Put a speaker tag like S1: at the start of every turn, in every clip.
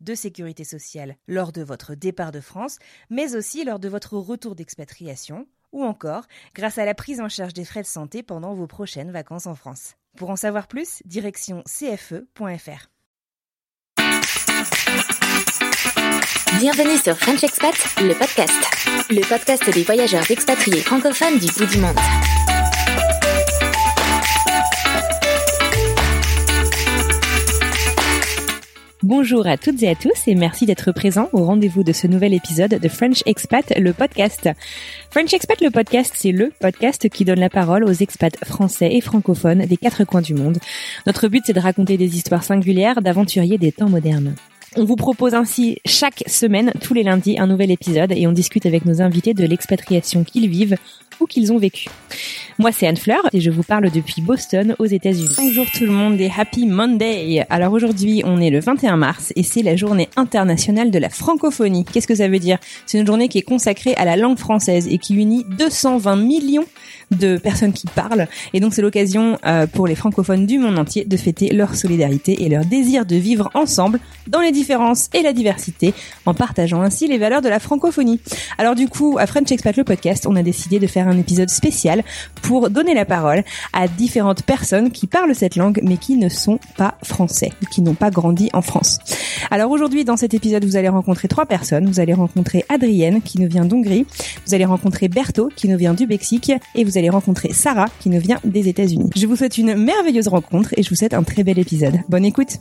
S1: de sécurité sociale lors de votre départ de France, mais aussi lors de votre retour d'expatriation, ou encore grâce à la prise en charge des frais de santé pendant vos prochaines vacances en France. Pour en savoir plus, direction cfe.fr.
S2: Bienvenue sur French Expat, le podcast. Le podcast des voyageurs expatriés francophones du bout du monde.
S1: Bonjour à toutes et à tous et merci d'être présents au rendez-vous de ce nouvel épisode de French Expat, le podcast. French Expat, le podcast, c'est le podcast qui donne la parole aux expats français et francophones des quatre coins du monde. Notre but, c'est de raconter des histoires singulières d'aventuriers des temps modernes. On vous propose ainsi chaque semaine, tous les lundis, un nouvel épisode et on discute avec nos invités de l'expatriation qu'ils vivent ou qu'ils ont vécu. Moi, c'est Anne Fleur et je vous parle depuis Boston, aux États-Unis. Bonjour tout le monde et Happy Monday. Alors aujourd'hui, on est le 21 mars et c'est la journée internationale de la francophonie. Qu'est-ce que ça veut dire? C'est une journée qui est consacrée à la langue française et qui unit 220 millions de personnes qui parlent. Et donc c'est l'occasion euh, pour les francophones du monde entier de fêter leur solidarité et leur désir de vivre ensemble dans les différences et la diversité, en partageant ainsi les valeurs de la francophonie. Alors du coup, à French Expat le podcast, on a décidé de faire un épisode spécial pour donner la parole à différentes personnes qui parlent cette langue mais qui ne sont pas français, qui n'ont pas grandi en France. Alors aujourd'hui, dans cet épisode, vous allez rencontrer trois personnes. Vous allez rencontrer Adrienne qui nous vient d'Hongrie, vous allez rencontrer Berthaud qui nous vient du Mexique et vous allez rencontrer Sarah qui nous vient des États-Unis. Je vous souhaite une merveilleuse rencontre et je vous souhaite un très bel épisode. Bonne écoute.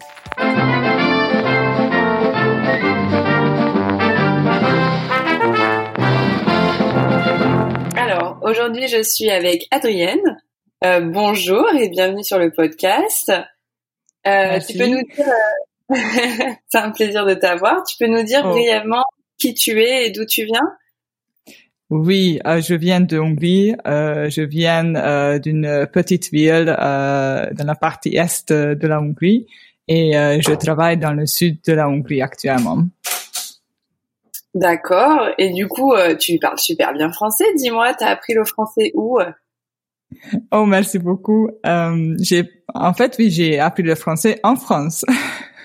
S3: Alors, aujourd'hui, je suis avec Adrienne. Euh, bonjour et bienvenue sur le podcast. Euh, tu peux nous dire, euh, c'est un plaisir de t'avoir. Tu peux nous dire
S4: Oh.
S3: brièvement qui tu es et d'où tu viens?
S4: Oui, euh, je viens de Hongrie. Euh, je viens euh, d'une petite ville euh, dans la partie est de la Hongrie et euh, je travaille dans le sud de la Hongrie actuellement.
S3: D'accord. Et du coup, euh, tu parles super bien français. Dis-moi, t'as appris le français où
S4: Oh, merci beaucoup. Euh, j'ai, en fait, oui, j'ai appris le français en France.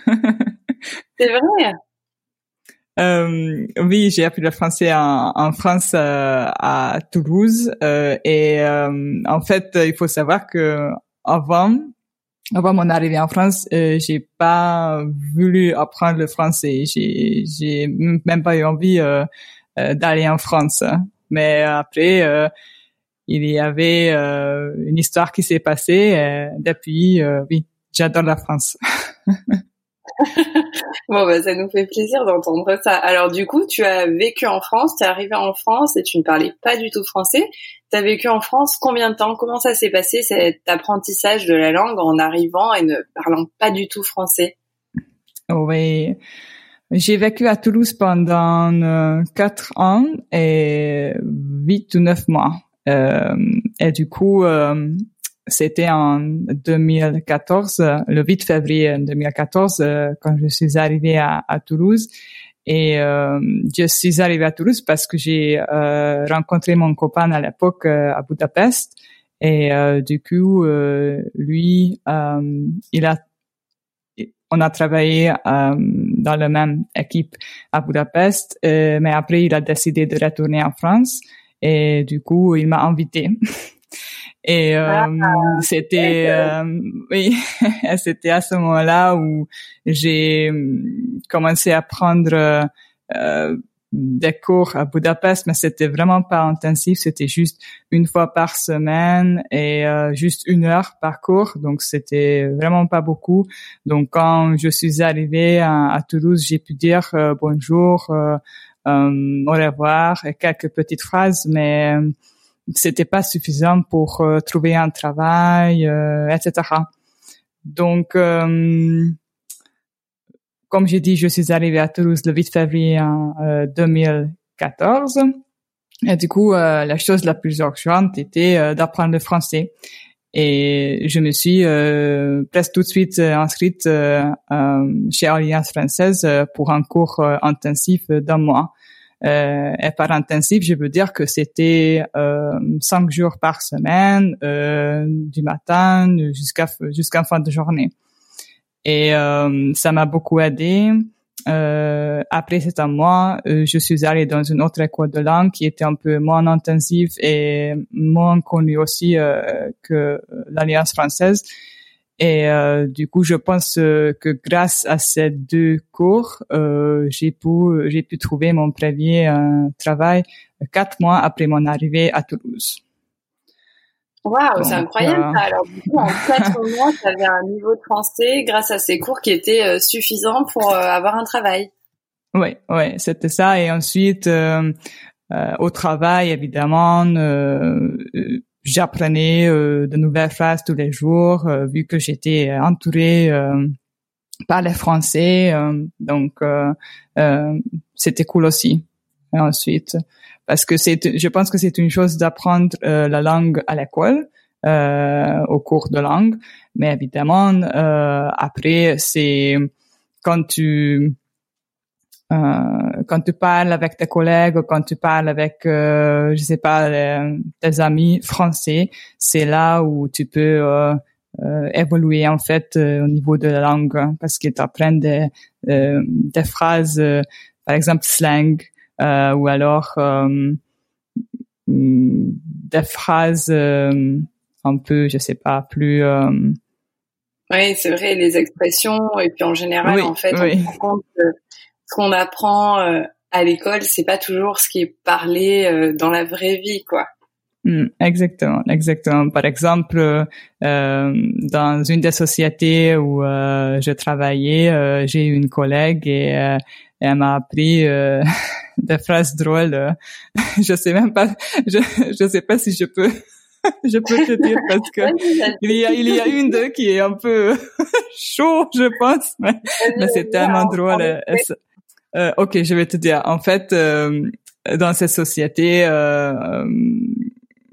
S3: C'est vrai?
S4: Euh, oui, j'ai appris le français en, en France euh, à Toulouse euh, et euh, en fait, il faut savoir que avant, avant mon arrivée en France, euh, j'ai pas voulu apprendre le français. J'ai, j'ai même pas eu envie euh, d'aller en France. Mais après, il y avait une histoire qui s'est passée. depuis, oui, j'adore la France.
S3: Bon, bah, ça nous fait plaisir d'entendre ça. Alors, du coup, tu as vécu en France, t'es arrivé en France et tu ne parlais pas du tout français. T'as vécu en France combien de temps? Comment ça s'est passé cet apprentissage de la langue en arrivant et ne parlant pas du tout français?
S4: Oui. J'ai vécu à Toulouse pendant euh, quatre ans et huit ou neuf mois. Euh, et du coup, euh, c'était en 2014, euh, le 8 février 2014, euh, quand je suis arrivée à, à Toulouse. Et euh, je suis arrivée à Toulouse parce que j'ai euh, rencontré mon copain à l'époque euh, à Budapest. Et euh, du coup, euh, lui, il a on a travaillé dans la même équipe à Budapest, mais après il a décidé de retourner en France et du coup il m'a invité. et euh, c'était euh, oui, c'était à ce moment-là où j'ai hum, commencé à prendre euh, des cours à Budapest, mais c'était vraiment pas intensif. C'était juste une fois par semaine et euh, juste une heure par cours. Donc c'était vraiment pas beaucoup. Donc quand je suis arrivée à, Toulouse, j'ai pu dire euh, bonjour, euh, au revoir et quelques petites phrases, mais c'était pas suffisant pour trouver un travail, etc. Donc comme j'ai dit, je suis arrivée à Toulouse le 8 février en 2014. Euh, et du coup, euh, la chose la plus urgente était euh, d'apprendre le français. Et je me suis presque tout de suite inscrite chez Alliance française pour un cours intensif d'un mois. Et par intensif, je veux dire que c'était cinq jours par semaine, du matin jusqu'à jusqu'à fin de journée. Et euh, ça m'a beaucoup aidé. Euh, après cet mois, euh, je suis allée dans une autre école de langue qui était un peu moins intensive et moins connue aussi euh, que l'Alliance française. Et euh, du coup, je pense que grâce à ces deux cours, j'ai pu j'ai pu trouver mon premier travail quatre mois après mon arrivée à Toulouse.
S3: Waouh, c'est incroyable. Euh, Alors du coup, en quatre mois, tu avais un niveau de français grâce à ces cours qui étaient euh, suffisants pour euh, avoir un travail.
S4: Oui, oui, c'était ça. Et ensuite, au travail, évidemment, j'apprenais de nouvelles phrases tous les jours, vu que j'étais entourée par les Français. donc, c'était cool aussi. Et ensuite, parce que c'est, je pense que c'est une chose d'apprendre euh, la langue à l'école, euh, au cours de langue, mais évidemment euh, après c'est quand tu euh, quand tu parles avec tes collègues, quand tu parles avec, euh, je sais pas, tes amis français, c'est là où tu peux euh, évoluer en fait au niveau de la langue, parce qu'ils t'apprennent des, des phrases, par exemple slang, euh, ou alors euh, mm, des phrases euh, un peu, je sais pas, plus
S3: oui, c'est vrai, les expressions et puis en général, en fait, on se rend compte que ce qu'on apprend à l'école, c'est pas toujours ce qui est parlé dans la vraie vie, quoi.
S4: Mm, exactement, exactement. Par exemple, euh, dans une des sociétés où euh, je travaillais, j'ai eu une collègue et elle m'a appris des phrases drôles. Euh, je sais même pas, je, je sais pas si je peux, je peux te dire parce que il y a, il y a une d'eux qui est un peu chaud, je pense, mais, mais c'est tellement drôle. Euh, euh, ok, je vais te dire. En fait, euh, dans cette société, euh,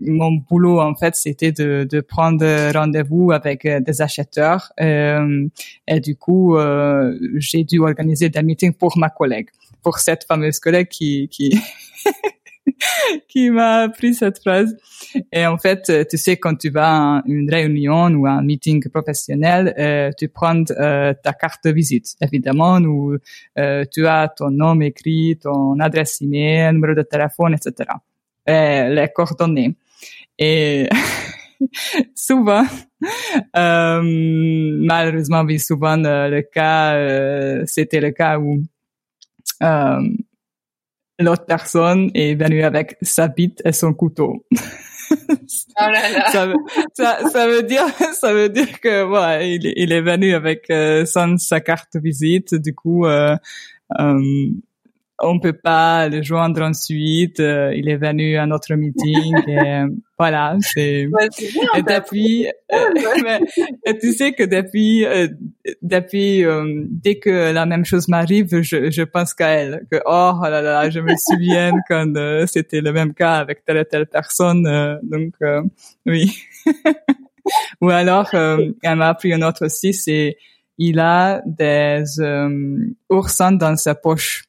S4: mon boulot en fait c'était de, de prendre rendez-vous avec des acheteurs euh, et du coup euh, j'ai dû organiser des meetings pour ma collègue pour cette fameuse collègue qui qui qui m'a appris cette phrase. Et en fait, tu sais, quand tu vas à une réunion ou à un meeting professionnel, euh, tu prends euh, ta carte de visite, évidemment, où euh, tu as ton nom écrit, ton adresse email, numéro de téléphone, etc. Et les coordonnées. Et souvent, euh, malheureusement, oui, souvent le cas, c'était le cas où euh, l'autre personne est venue avec sa bite et son couteau.
S3: Oh là là.
S4: ça, veut, ça, ça, veut dire, ça veut dire que voilà, il, il est venu avec euh, sans sa carte visite. Du coup, euh, euh, on peut pas le joindre ensuite. Euh, il est venu à notre meeting et euh, voilà. C'est et depuis, euh, et tu sais que depuis, depuis dès que la même chose m'arrive, je, je pense qu'à elle. Que oh, oh là là, je me souviens quand c'était le même cas avec telle et telle personne. donc oui. Ou alors, elle m'a appris un autre aussi, c'est il a des oursins dans sa poche.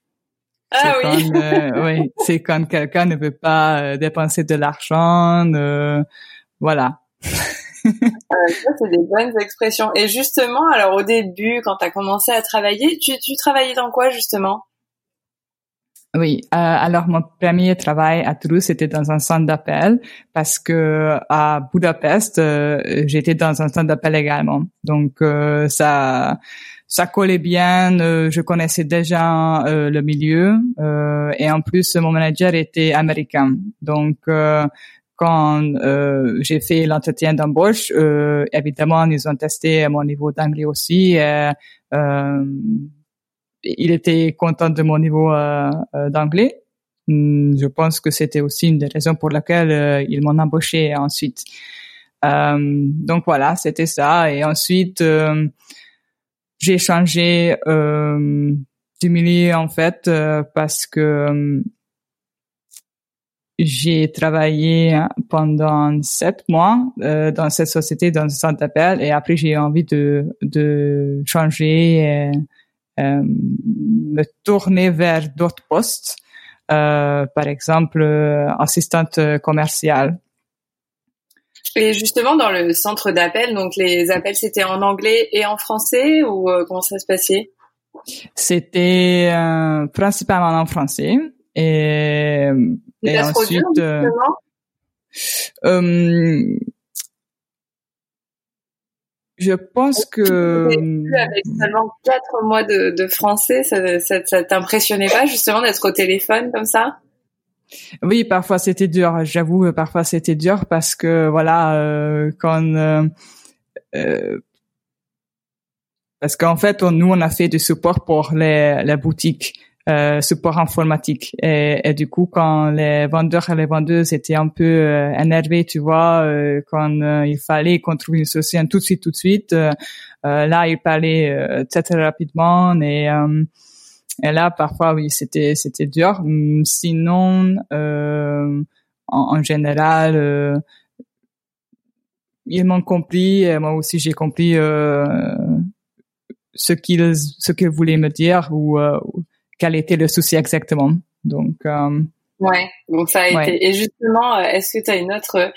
S3: Ah oui.
S4: Euh, oui, c'est quand quelqu'un ne veut pas euh, dépenser de l'argent, euh, voilà.
S3: Euh, ça, c'est des bonnes expressions. Et justement, alors au début, quand tu as commencé à travailler, tu, tu travaillais dans quoi justement?
S4: Oui, euh, alors mon premier travail à Toulouse c'était dans un centre d'appel parce que à Budapest j'étais dans un centre d'appel également. Donc ça ça collait bien. je connaissais déjà le milieu et en plus mon manager était américain, donc quand euh, j'ai fait l'entretien d'embauche, euh, évidemment, ils ont testé mon niveau d'anglais aussi. Et, euh, il était content de mon niveau d'anglais. Hmm, je pense que c'était aussi une des raisons pour laquelle ils m'ont embauché ensuite. donc voilà, c'était ça. Et ensuite, j'ai changé du milieu en fait parce que j'ai travaillé pendant sept mois euh, dans cette société, dans ce centre d'appel, et après j'ai envie de, de changer, et, euh, me tourner vers d'autres postes, euh, par exemple euh, assistante commerciale.
S3: Et justement dans le centre d'appel, donc les appels c'était en anglais et en français ou euh, comment ça se passait?
S4: C'était principalement en français et et ensuite, euh, euh, je pense que
S3: avec seulement quatre mois de, de français, ça, ça, ça t'impressionnait pas justement d'être au téléphone comme ça?
S4: Oui, parfois c'était dur. J'avoue, parfois c'était dur parce que voilà, euh, quand euh, euh parce qu'en fait, nous on a fait du support pour les, les boutiques euh, support informatique. Et, du coup, quand les vendeurs et les vendeuses étaient un peu euh, énervés, tu vois, euh, quand euh, il fallait qu'on trouve une solution tout de suite, tout de suite, euh, là, il parlait très, très rapidement. Et, et là, parfois, oui, c'était c'était dur. Hum, sinon, en, en, général, ils m'ont compris. Et moi aussi, j'ai compris ce qu'ils ce qu'ils voulaient me dire ou quel était le souci exactement. Donc, euh,
S3: ouais, donc ça a été. Et justement, euh, est-ce que tu as une autre euh,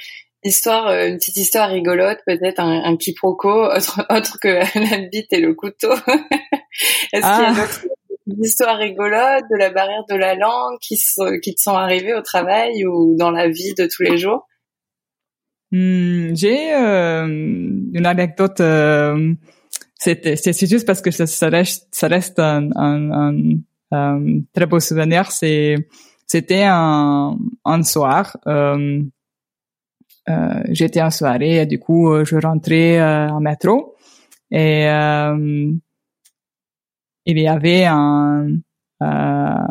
S3: histoire, une petite histoire rigolote, peut-être un, un quiproquo, autre, autre que la bite et le couteau? Est-ce qu'il y a ah. D'autres histoires rigolotes de la barrière de la langue qui, qui te sont arrivées au travail ou dans la vie de tous les jours?
S4: Hmm, J'ai une anecdote. c'est c'est juste parce que ça, reste ça reste un, un euh, très beau souvenir, c'était un, un soir. Euh, euh, j'étais en soirée et du coup je rentrais en métro et il y avait un, un,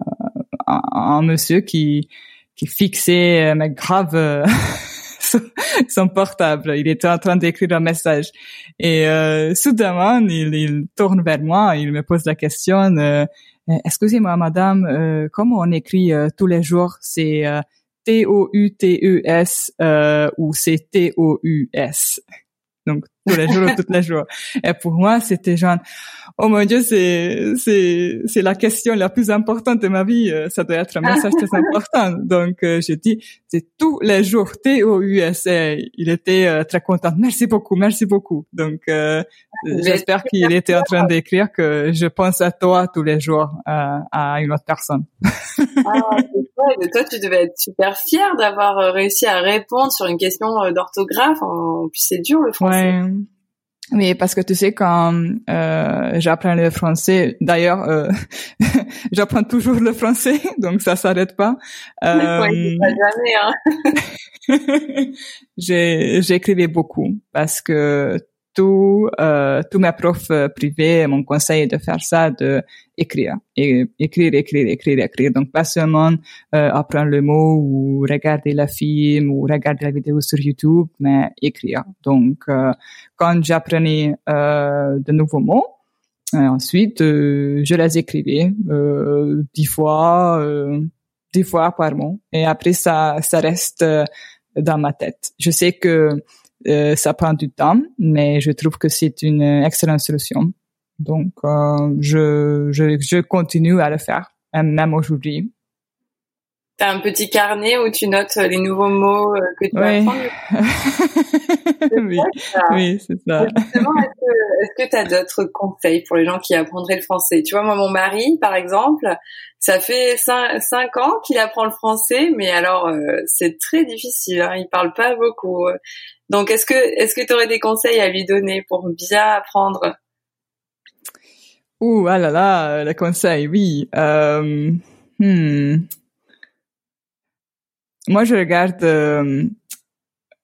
S4: un, monsieur qui qui fixait mais grave son portable. Il était en train d'écrire un message. Et euh, soudainement, il, il, tourne vers moi, il me pose la question, euh, euh, excusez-moi, madame, euh, comment on écrit euh, tous les jours? C'est T-O-U-T-E-S ou c'est T-O-U-S Donc tous les jours, tous les jours. Et pour moi, c'était genre, oh mon Dieu, c'est c'est c'est la question la plus importante de ma vie. Ça doit être un message très important. Donc je dis, c'est tous les jours T O U S. Il était très content. Merci beaucoup, merci beaucoup. Donc j'espère qu'il était en train d'écrire que je pense à toi tous les jours euh, à une autre personne.
S3: ah, mais toi, tu devais être super fier d'avoir euh, réussi à répondre sur une question euh, d'orthographe. En plus, c'est dur le français.
S4: Ouais. Oui, parce que tu sais, quand euh, j'apprends le français, d'ailleurs, euh, j'apprends toujours le français, donc ça s'arrête pas.
S3: Euh, pas jamais, hein.
S4: J'écrivais beaucoup parce que tout, euh, tous mes profs euh, privés m'ont conseillé de faire ça, de écrire, écrire, écrire, écrire, écrire. Donc pas seulement euh, apprendre le mot ou regarder la film ou regarder la vidéo sur YouTube, mais écrire. Donc euh, quand j'apprenais euh, de nouveaux mots, euh, ensuite je les écrivais dix fois, dix fois par mot, et après ça, ça reste dans ma tête. Je sais que euh, ça prend du temps, mais je trouve que c'est une excellente solution. Donc, euh, je, je, je continue à le faire, même aujourd'hui.
S3: T'as un petit carnet où tu notes les nouveaux mots euh, que tu
S4: oui. oui, oui, c'est ça.
S3: est-ce que tu as d'autres conseils pour les gens qui apprendraient le français? Tu vois, moi, mon mari, par exemple, ça fait cinq, ans qu'il apprend le français, mais alors euh, c'est très difficile. Hein, il parle pas beaucoup. Donc, est-ce que est-ce que tu aurais des conseils à lui donner pour bien apprendre?
S4: Ouh, ah là là, le conseil, oui. Euh, hmm. Moi, je regarde euh,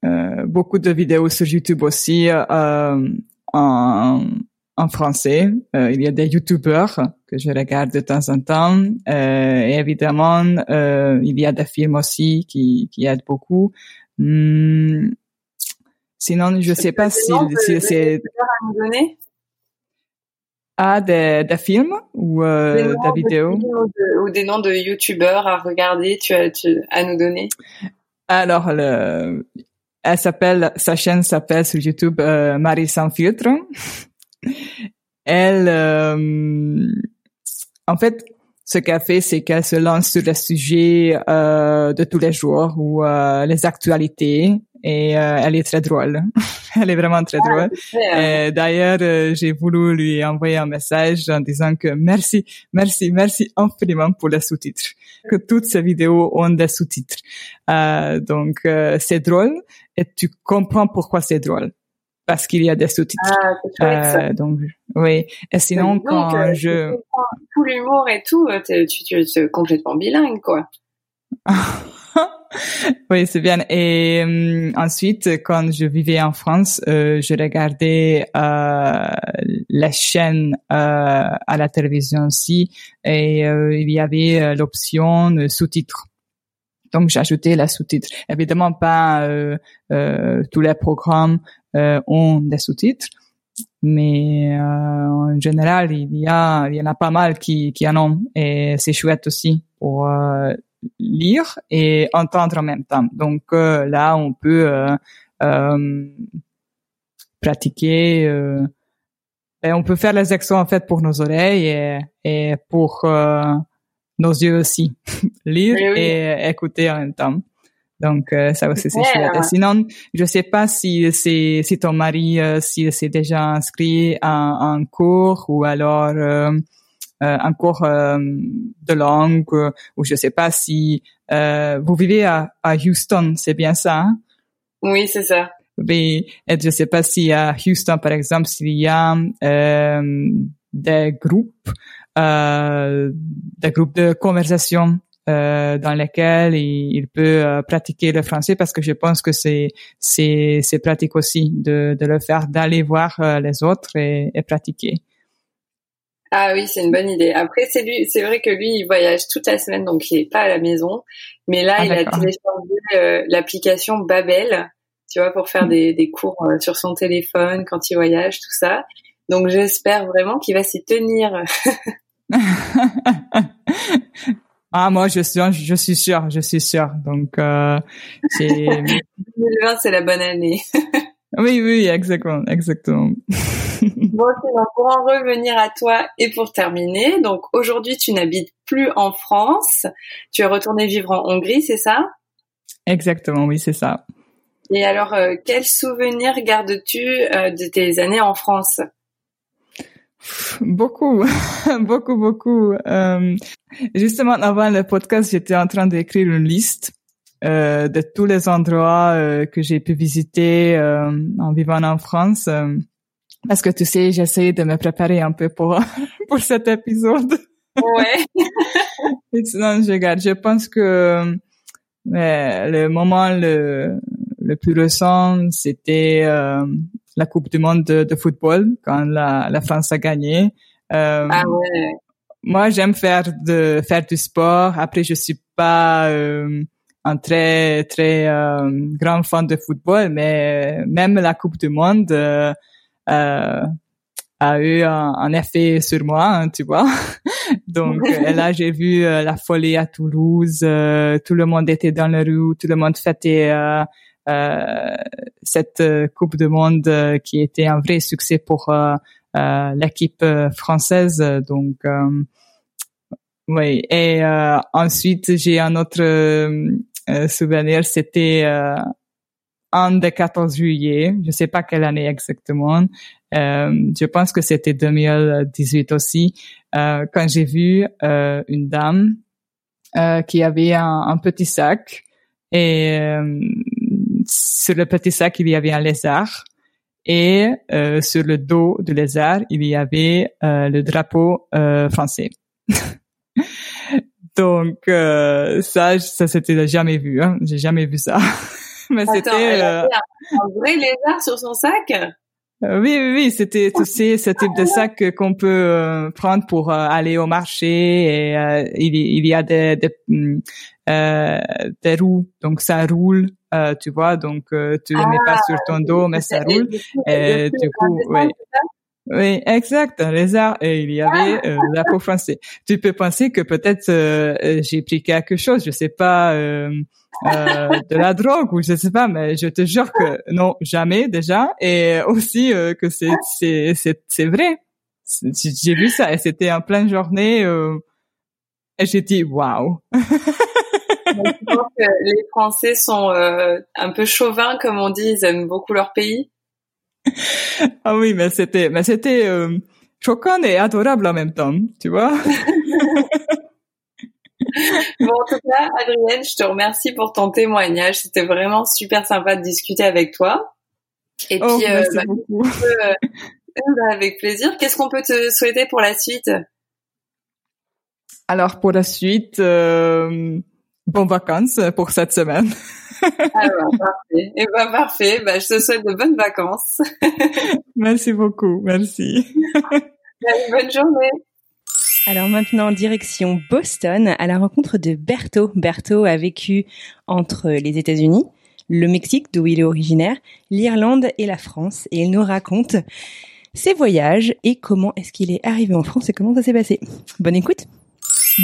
S4: euh, beaucoup de vidéos sur YouTube aussi euh, en, en français. Euh, il y a des YouTubeurs que je regarde de temps en temps. Euh, et évidemment, euh, il y a des films aussi qui, qui aident beaucoup. Hmm. Sinon, je sais pas si, si c'est... Ah, des, des films ou des, des vidéos?
S3: ou, de, ou, des noms de youtubeurs à regarder, tu as tu, à nous donner?
S4: Alors, le, elle s'appelle, sa chaîne s'appelle sur YouTube Marie sans filtre. elle, euh, en fait, ce qu'elle fait, c'est qu'elle se lance sur les sujets euh, de tous les jours ou euh, les actualités et euh, elle est très drôle. elle est vraiment très drôle. Ah, D'ailleurs, euh, j'ai voulu lui envoyer un message en disant que merci, merci, merci infiniment pour les sous-titres. Que toutes ces vidéos ont des sous-titres. Euh, donc, euh, c'est drôle et tu comprends pourquoi c'est drôle. Parce qu'il y a des sous-titres.
S3: Ah,
S4: donc, oui. Et sinon,
S3: donc,
S4: quand je...
S3: Tout l'humour et tout, tu, tu, tu es complètement bilingue, quoi.
S4: oui, c'est bien. Et euh, ensuite, quand je vivais en France, euh, je regardais euh, la chaîne euh, à la télévision aussi, et euh, il y avait l'option sous-titres. Donc, j'ajoutais la sous-titres. Évidemment, pas tous les programmes ont des sous-titres, mais en général, il y a, il y en a pas mal qui, qui en ont, et c'est chouette aussi pour lire et entendre en même temps. Donc euh, là, on peut euh, euh, pratiquer. et on peut faire les exos en fait pour nos oreilles et, et pour nos yeux aussi. lire et écouter en même temps. Donc ça aussi c'est chouette. Et sinon, je sais pas si c'est si ton mari si c'est déjà inscrit en, en cours ou alors euh, un cours euh, de langue euh, ou je sais pas si vous vivez à, à Houston, c'est bien ça hein?
S3: Oui, c'est ça.
S4: Mais et je sais pas si à Houston, par exemple, s'il y a des groupes, des groupes de conversation euh, dans lesquels il, il peut euh, pratiquer le français parce que je pense que c'est c'est c'est pratique aussi de de le faire d'aller voir les autres et, et pratiquer.
S3: Ah oui, c'est une bonne idée. Après, c'est lui, c'est vrai que lui, il voyage toute la semaine, donc il est pas à la maison. Mais là, ah, il a téléchargé euh, l'application Babel, tu vois, pour faire hmm. des, des cours euh, sur son téléphone quand il voyage, tout ça. Donc j'espère vraiment qu'il va s'y tenir.
S4: ah moi, je suis, je suis sûr, je suis sûr. Donc euh, c'est.
S3: 2020, c'est la bonne année.
S4: oui, oui, exactement, exactement.
S3: bon, pour en revenir à toi et pour terminer, donc aujourd'hui tu n'habites plus en France, tu es retourné vivre en Hongrie, c'est ça?
S4: Exactement, oui, c'est ça.
S3: Et alors, euh, quels souvenirs gardes-tu euh, de tes années en France?
S4: Beaucoup, beaucoup, beaucoup. Euh, justement, avant le podcast, j'étais en train d'écrire une liste euh, de tous les endroits euh, que j'ai pu visiter euh, en vivant en France. Parce que tu sais, j'essaie de me préparer un peu pour pour cet épisode.
S3: Ouais.
S4: Et sinon, je regarde. Je pense que mais, le moment le le plus récent, c'était euh, la Coupe du Monde de, de, football quand la, la France a gagné.
S3: Euh, ah ouais.
S4: Moi, j'aime faire de faire du sport. Après, je suis pas euh, un très très grand fan de football, mais même la Coupe du Monde a eu un, effet sur moi, hein, tu vois. Donc là, j'ai vu euh, la folie à Toulouse, euh, tout le monde était dans la rue, tout le monde fêtait cette Coupe du Monde qui était un vrai succès pour l'équipe française. Donc oui. Et ensuite, j'ai un autre souvenir, c'était un des 14 juillet, je sais pas quelle année exactement. Euh, je pense que c'était 2018 aussi, euh, quand j'ai vu euh, une dame euh, qui avait un, petit sac et euh, sur le petit sac il y avait un lézard et euh, sur le dos du lézard, il y avait euh, le drapeau euh, français. Donc ça, ça c'était jamais vu. Hein. J'ai jamais vu ça.
S3: Mais c'était un vrai lézard sur son sac?
S4: Oui, oui, oui, c'était tu sais ce type de sac qu'on peut prendre pour aller au marché et il, il, y a des, des, mm, des roues, donc ça roule euh, tu vois, donc euh, tu ne mets pas sur ton dos, mais ça roule. Et du coup, oui. Oui, exact, un lézard. Et il y avait euh, la peau français. Tu peux penser que peut-être euh, j'ai pris quelque chose, je sais pas, euh, de la drogue ou je sais pas, mais je te jure que non, jamais déjà. Et aussi que c'est c'est c'est c'est vrai. J'ai vu ça et c'était en pleine journée. et j'ai dit waouh.
S3: les Français sont euh, un peu chauvins, comme on dit, ils aiment beaucoup leur pays.
S4: ah oui, mais c'était, mais c'était euh, choquant et adorable en même temps, tu vois.
S3: bon, en tout cas, Adrienne, je te remercie pour ton témoignage. C'était vraiment super sympa de discuter avec toi.
S4: Et oh, puis, euh, bah, beaucoup.
S3: Euh, bah, avec plaisir. Qu'est-ce qu'on peut te souhaiter pour la suite?
S4: Alors, pour la suite, euh, bonnes vacances pour cette semaine.
S3: ah bah, parfait. Et eh ben parfait. Bah, je te souhaite de bonnes vacances.
S4: merci beaucoup. Merci.
S3: bonne journée.
S1: Alors maintenant, direction Boston, à la rencontre de Berto. Berto a vécu entre les États-Unis, le Mexique, d'où il est originaire, l'Irlande et la France. Et il nous raconte ses voyages et comment est-ce qu'il est arrivé en France et comment ça s'est passé. Bonne écoute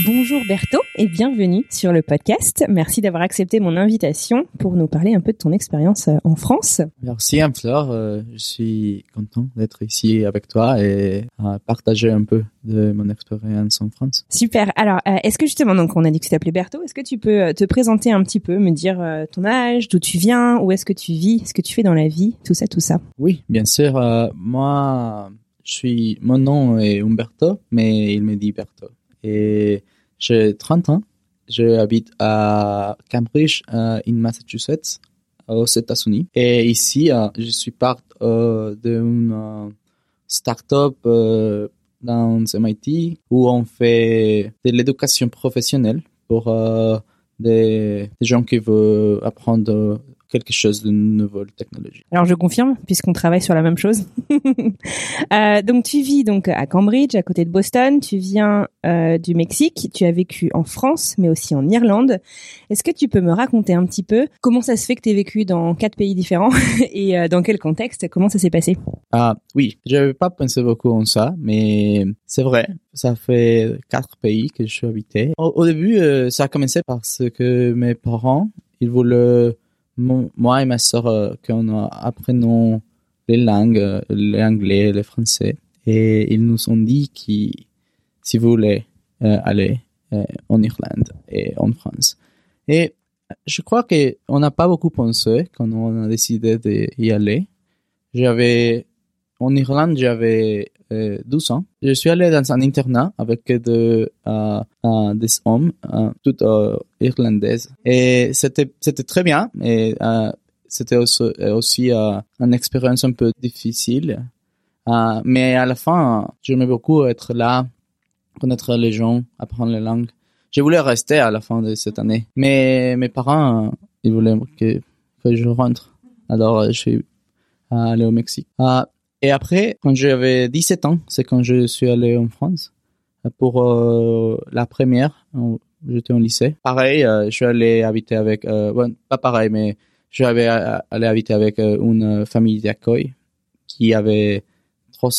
S1: Bonjour Berthaud et bienvenue sur le podcast. Merci d'avoir accepté mon invitation pour nous parler un peu de ton expérience euh, en France.
S5: Merci Anne-Fleur, euh, je suis content d'être ici avec toi et à partager un peu de mon expérience en France.
S1: Super. Alors, euh, est-ce que justement, donc on a dit que tu t'appelais Berthaud, est-ce que tu peux te présenter un petit peu, me dire ton âge, d'où tu viens, où est-ce que tu vis, ce que tu fais dans la vie, tout ça, tout ça?
S5: Oui, bien sûr. moi, je suis, mon nom est Umberto, mais il me dit Berthaud et j'ai 30 ans. J'habite à Cambridge, en Massachusetts, aux États-Unis. Et ici, euh, je suis part euh, d'une euh, start-up dans MIT où on fait de l'éducation professionnelle pour des, gens qui veulent apprendre quelque chose de nouvelle technologie.
S1: Alors je confirme, puisqu'on travaille sur la même chose. euh, donc tu vis donc à Cambridge, à côté de Boston. Tu viens euh, du Mexique. Tu as vécu en France, mais aussi en Irlande. Est-ce que tu peux me raconter un petit peu comment ça se fait que tu aies vécu dans quatre pays différents et euh, dans quel contexte? Comment ça s'est passé?
S5: Ah oui, j'avais pas pensé beaucoup en ça, mais c'est vrai. Ça fait quatre pays que je suis habité. Au, début, euh, ça a commencé parce que mes parents, ils voulaient moi et ma sœur, euh, qu'on apprenons les langues, euh, l'anglais, le français, et ils nous ont dit que si vous voulez euh, aller en Irlande et en France. Et je crois qu'on n'a pas beaucoup pensé quand on a décidé d'y aller. J'avais, en Irlande, j'avais 12 ans. Je suis allé dans un internat avec de, euh, des hommes, euh, toutes euh, irlandaises. Et c'était, très bien. Et euh, c'était aussi, aussi une expérience un peu difficile. mais à la fin, j'aimais beaucoup être là, connaître les gens, apprendre les langues. Je voulais rester à la fin de cette année. Mais mes parents, ils voulaient que, que je rentre. Alors, je suis allé au Mexique. Et après, quand j'avais 17 ans, c'est quand je suis allé en France pour euh, la première. J'étais au lycée. Pareil, euh, je suis allé habiter avec, euh, bon, pas pareil, mais je suis allé habiter avec une famille d'accueil qui avait trois,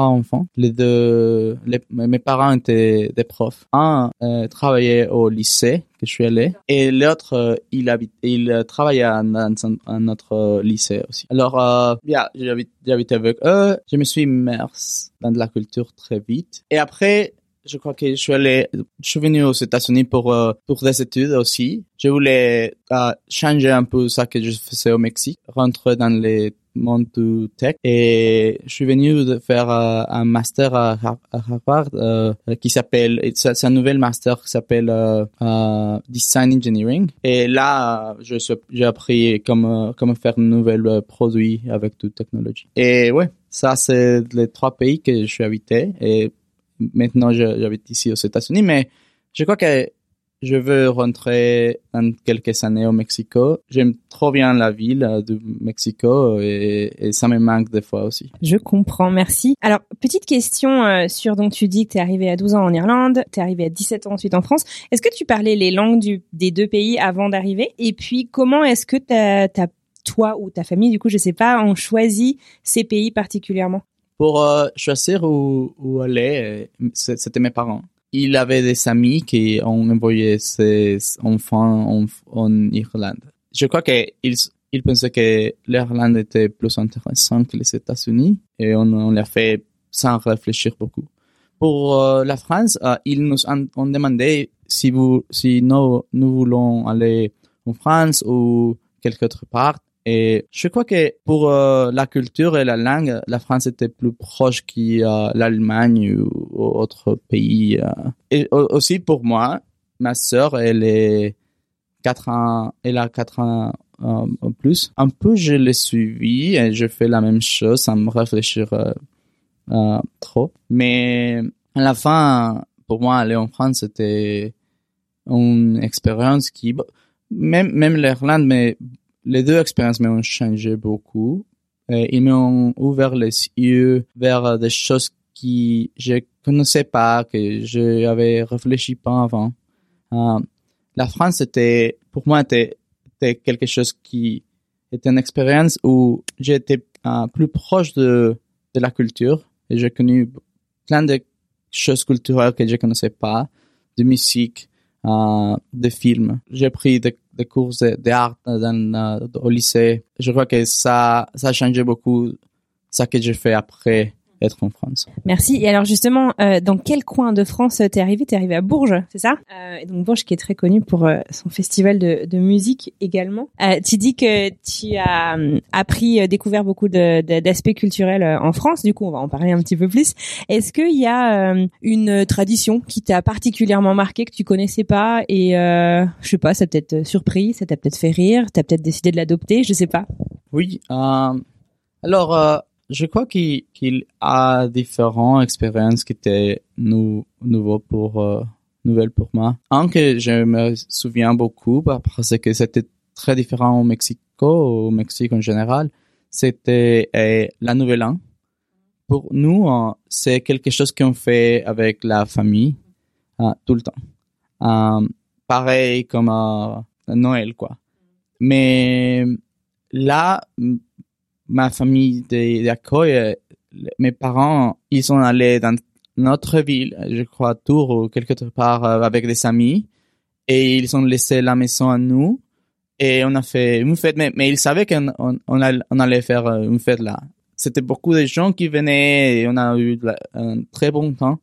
S5: enfants. Les deux, mes parents étaient des profs. Un euh, travaillait au lycée que je suis allé et l'autre euh, il habite, il travaillait dans un, autre lycée aussi. Alors, euh, bien, j'habitais avec eux. Je me suis immerse dans de la culture très vite. Et après, je crois que je suis allé, je suis venu aux États-Unis pour euh, pour des études aussi. Je voulais changer un peu ça que je faisais au Mexique, rentrer dans les monde tech. Et je suis venu de faire euh, un master à, Har- à Harvard euh, qui s'appelle c'est un nouvel master qui s'appelle euh, Design Engineering. Et là j'ai appris comment comment faire de nouveaux produits avec toute technologie. Et ouais ça c'est les trois pays que je suis habité et maintenant j'habite ici aux États-Unis mais je crois que je veux rentrer dans quelques années au Mexico. J'aime trop bien la ville euh, du Mexico et, et ça me manque des fois aussi.
S1: Je comprends, merci. Alors, petite question euh, sur, donc tu dis que tu es arrivé à 12 ans en Irlande, tu es arrivé à 17 ans ensuite en France. Est-ce que tu parlais les langues du, des deux pays avant d'arriver? Et puis, comment est-ce que toi ou ta famille, du coup, je sais pas, ont choisi ces pays particulièrement?
S5: Pour euh, choisir où, où aller, euh, c'était mes parents. Il avait des amis qui ont envoyé ses enfants en, Irlande. Je crois qu'ils ils pensaient que l'Irlande était plus intéressante que les États-Unis et on, l'a fait sans réfléchir beaucoup. Pour euh, la France, euh, ils nous ont, demandé si nous, nous voulons aller en France ou quelque autre part. Et je crois que pour euh, la culture et la langue, la France était plus proche que euh, l'Allemagne ou, ou autres pays. euh. Et au- aussi pour moi, ma sœur, elle est quatre ans, elle a quatre ans euh, en plus. Un peu, je l'ai suivi et je fais la même chose sans me réfléchir euh, euh, trop. Mais à la fin, pour moi, aller en France, c'était une expérience qui, même, même l'Irlande, mais les deux expériences m'ont changé beaucoup. Et ils m'ont ouvert les yeux vers des choses qui je connaissais pas, que je avais réfléchi pas avant. Euh, la France était, pour moi, était, quelque chose qui était une expérience où j'étais euh, plus proche de, de la culture et j'ai connu plein de choses culturelles que je connaissais pas, de musique, euh, de films. J'ai pris des, cours de- d'art dans, euh, au lycée. Je crois que ça, ça a changé beaucoup ça que j'ai fait après être en France.
S1: Merci. Et alors justement, euh, dans quel coin de France t'es arrivé T'es arrivé à Bourges, c'est ça? Euh, Et donc Bourges qui est très connu pour euh, son festival de, de musique également. Euh, tu dis que tu as euh, appris, euh, découvert beaucoup de- de- d'aspects culturels euh, en France. Du coup, on va en parler un petit peu plus. Est-ce qu'il y a euh, une tradition qui t'a particulièrement marqué que tu connaissais pas et euh, je sais pas, ça t'a peut-être surpris, ça t'a peut-être fait rire, t'as peut-être décidé de l'adopter, je sais pas.
S5: Oui. Euh, alors, euh, je crois qu'il qu'il a différentes expériences qui étaient nou nouveaux pour euh, nouvelles pour moi. Un que je me souviens beaucoup parce que c'était très différent au Mexico, au Mexique en général, c'était euh, la Nouvelle An. Pour nous, euh, c'est quelque chose qu'on fait avec la famille euh, tout le temps. Pareil comme Noël, quoi. Mais là, ma famille d'accueil, euh, mes parents, ils sont allés dans notre ville, je crois Tours ou quelque part euh, avec des amis, et ils ont laissé la maison à nous, et on a fait une fête, mais, ils savaient qu'on on, on allait, faire euh, une fête là. C'était beaucoup de gens qui venaient, et on a eu un très bon temps,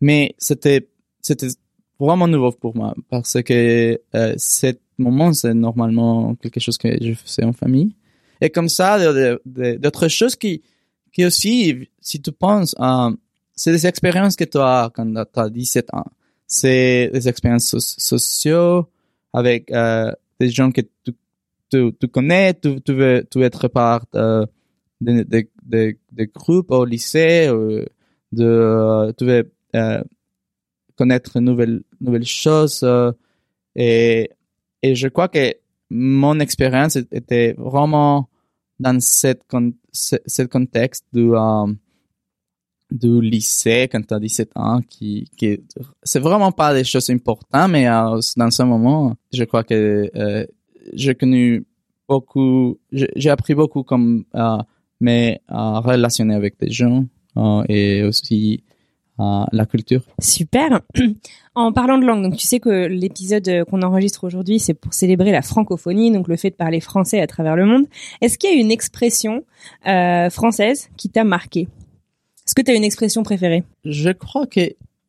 S5: mais c'était c'était vraiment nouveau pour moi, parce que euh, ce moment, c'est normalement quelque chose que je faisais en famille. Et comme ça, d'autres choses qui, qui aussi, si tu penses, euh, c'est des expériences que tu as quand tu as 17 ans. C'est des expériences so- sociaux avec euh, des gens que tu, connais, tu, veux, tu veux être part euh, de, de, groupes au lycée, euh, de, tu veux connaître de nouvelles, nouvelles choses. et, et je crois que mon expérience était vraiment dans cette, ce, contexte du, euh, lycée quand tu as 17 ans, qui, qui c'est vraiment pas des choses importantes, mais euh, dans ce moment, je crois que euh, j'ai connu beaucoup, j'ai appris beaucoup comme euh, mais relationner avec des gens et aussi euh, la culture.
S1: Super. En parlant de langue, donc tu sais que l'épisode euh, qu'on enregistre aujourd'hui, c'est pour célébrer la francophonie, donc le fait de parler français à travers le monde. Est-ce qu'il y a une expression euh, française qui t'a marqué? Est-ce que tu as une expression préférée?
S5: Je crois que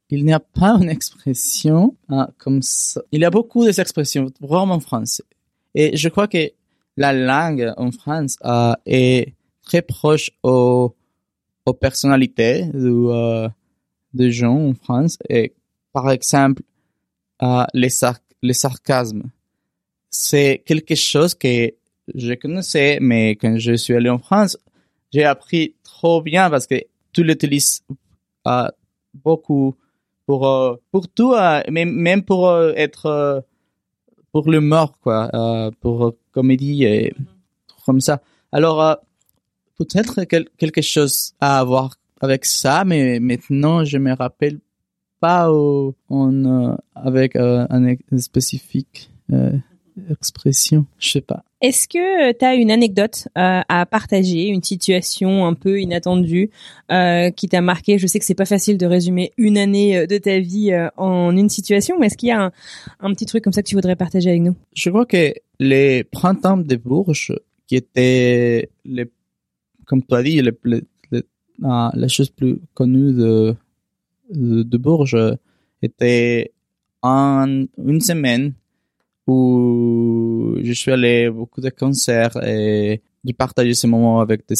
S5: il n'y a pas une expression hein, comme ça. Il y a beaucoup d'expressions vraiment françaises. Et je crois que la langue en France euh, est très proche aux, aux personnalités de gens en France. Et par exemple, euh, les, sar les sarcasmes. C'est quelque chose que je connaissais, mais quand je suis allé en France, j'ai appris trop bien parce que tu l'utilises euh, beaucoup pour euh, pour tout, euh, même même pour euh, être pour l'humour quoi, euh, pour comédie et comme ça. Alors peut-être quel- quelque chose à avoir avec ça, mais maintenant je me rappelle pas au, en, euh, avec euh, un ex- spécifique euh, expression. Je sais pas.
S1: Est-ce que tu as une anecdote euh, à partager, une situation un peu inattendue euh, qui t'a marqué? Je sais que c'est pas facile de résumer une année euh, de ta vie euh, en une situation, mais est-ce qu'il y a un, un petit truc comme ça que tu voudrais partager avec nous?
S5: Je crois que les printemps de Bourges, qui étaient les, comme tu as dit, les, les- ah, la chose plus connue de, de, Bourges, était en une semaine où je suis allé beaucoup de concerts et j'ai partagé ces moments avec des,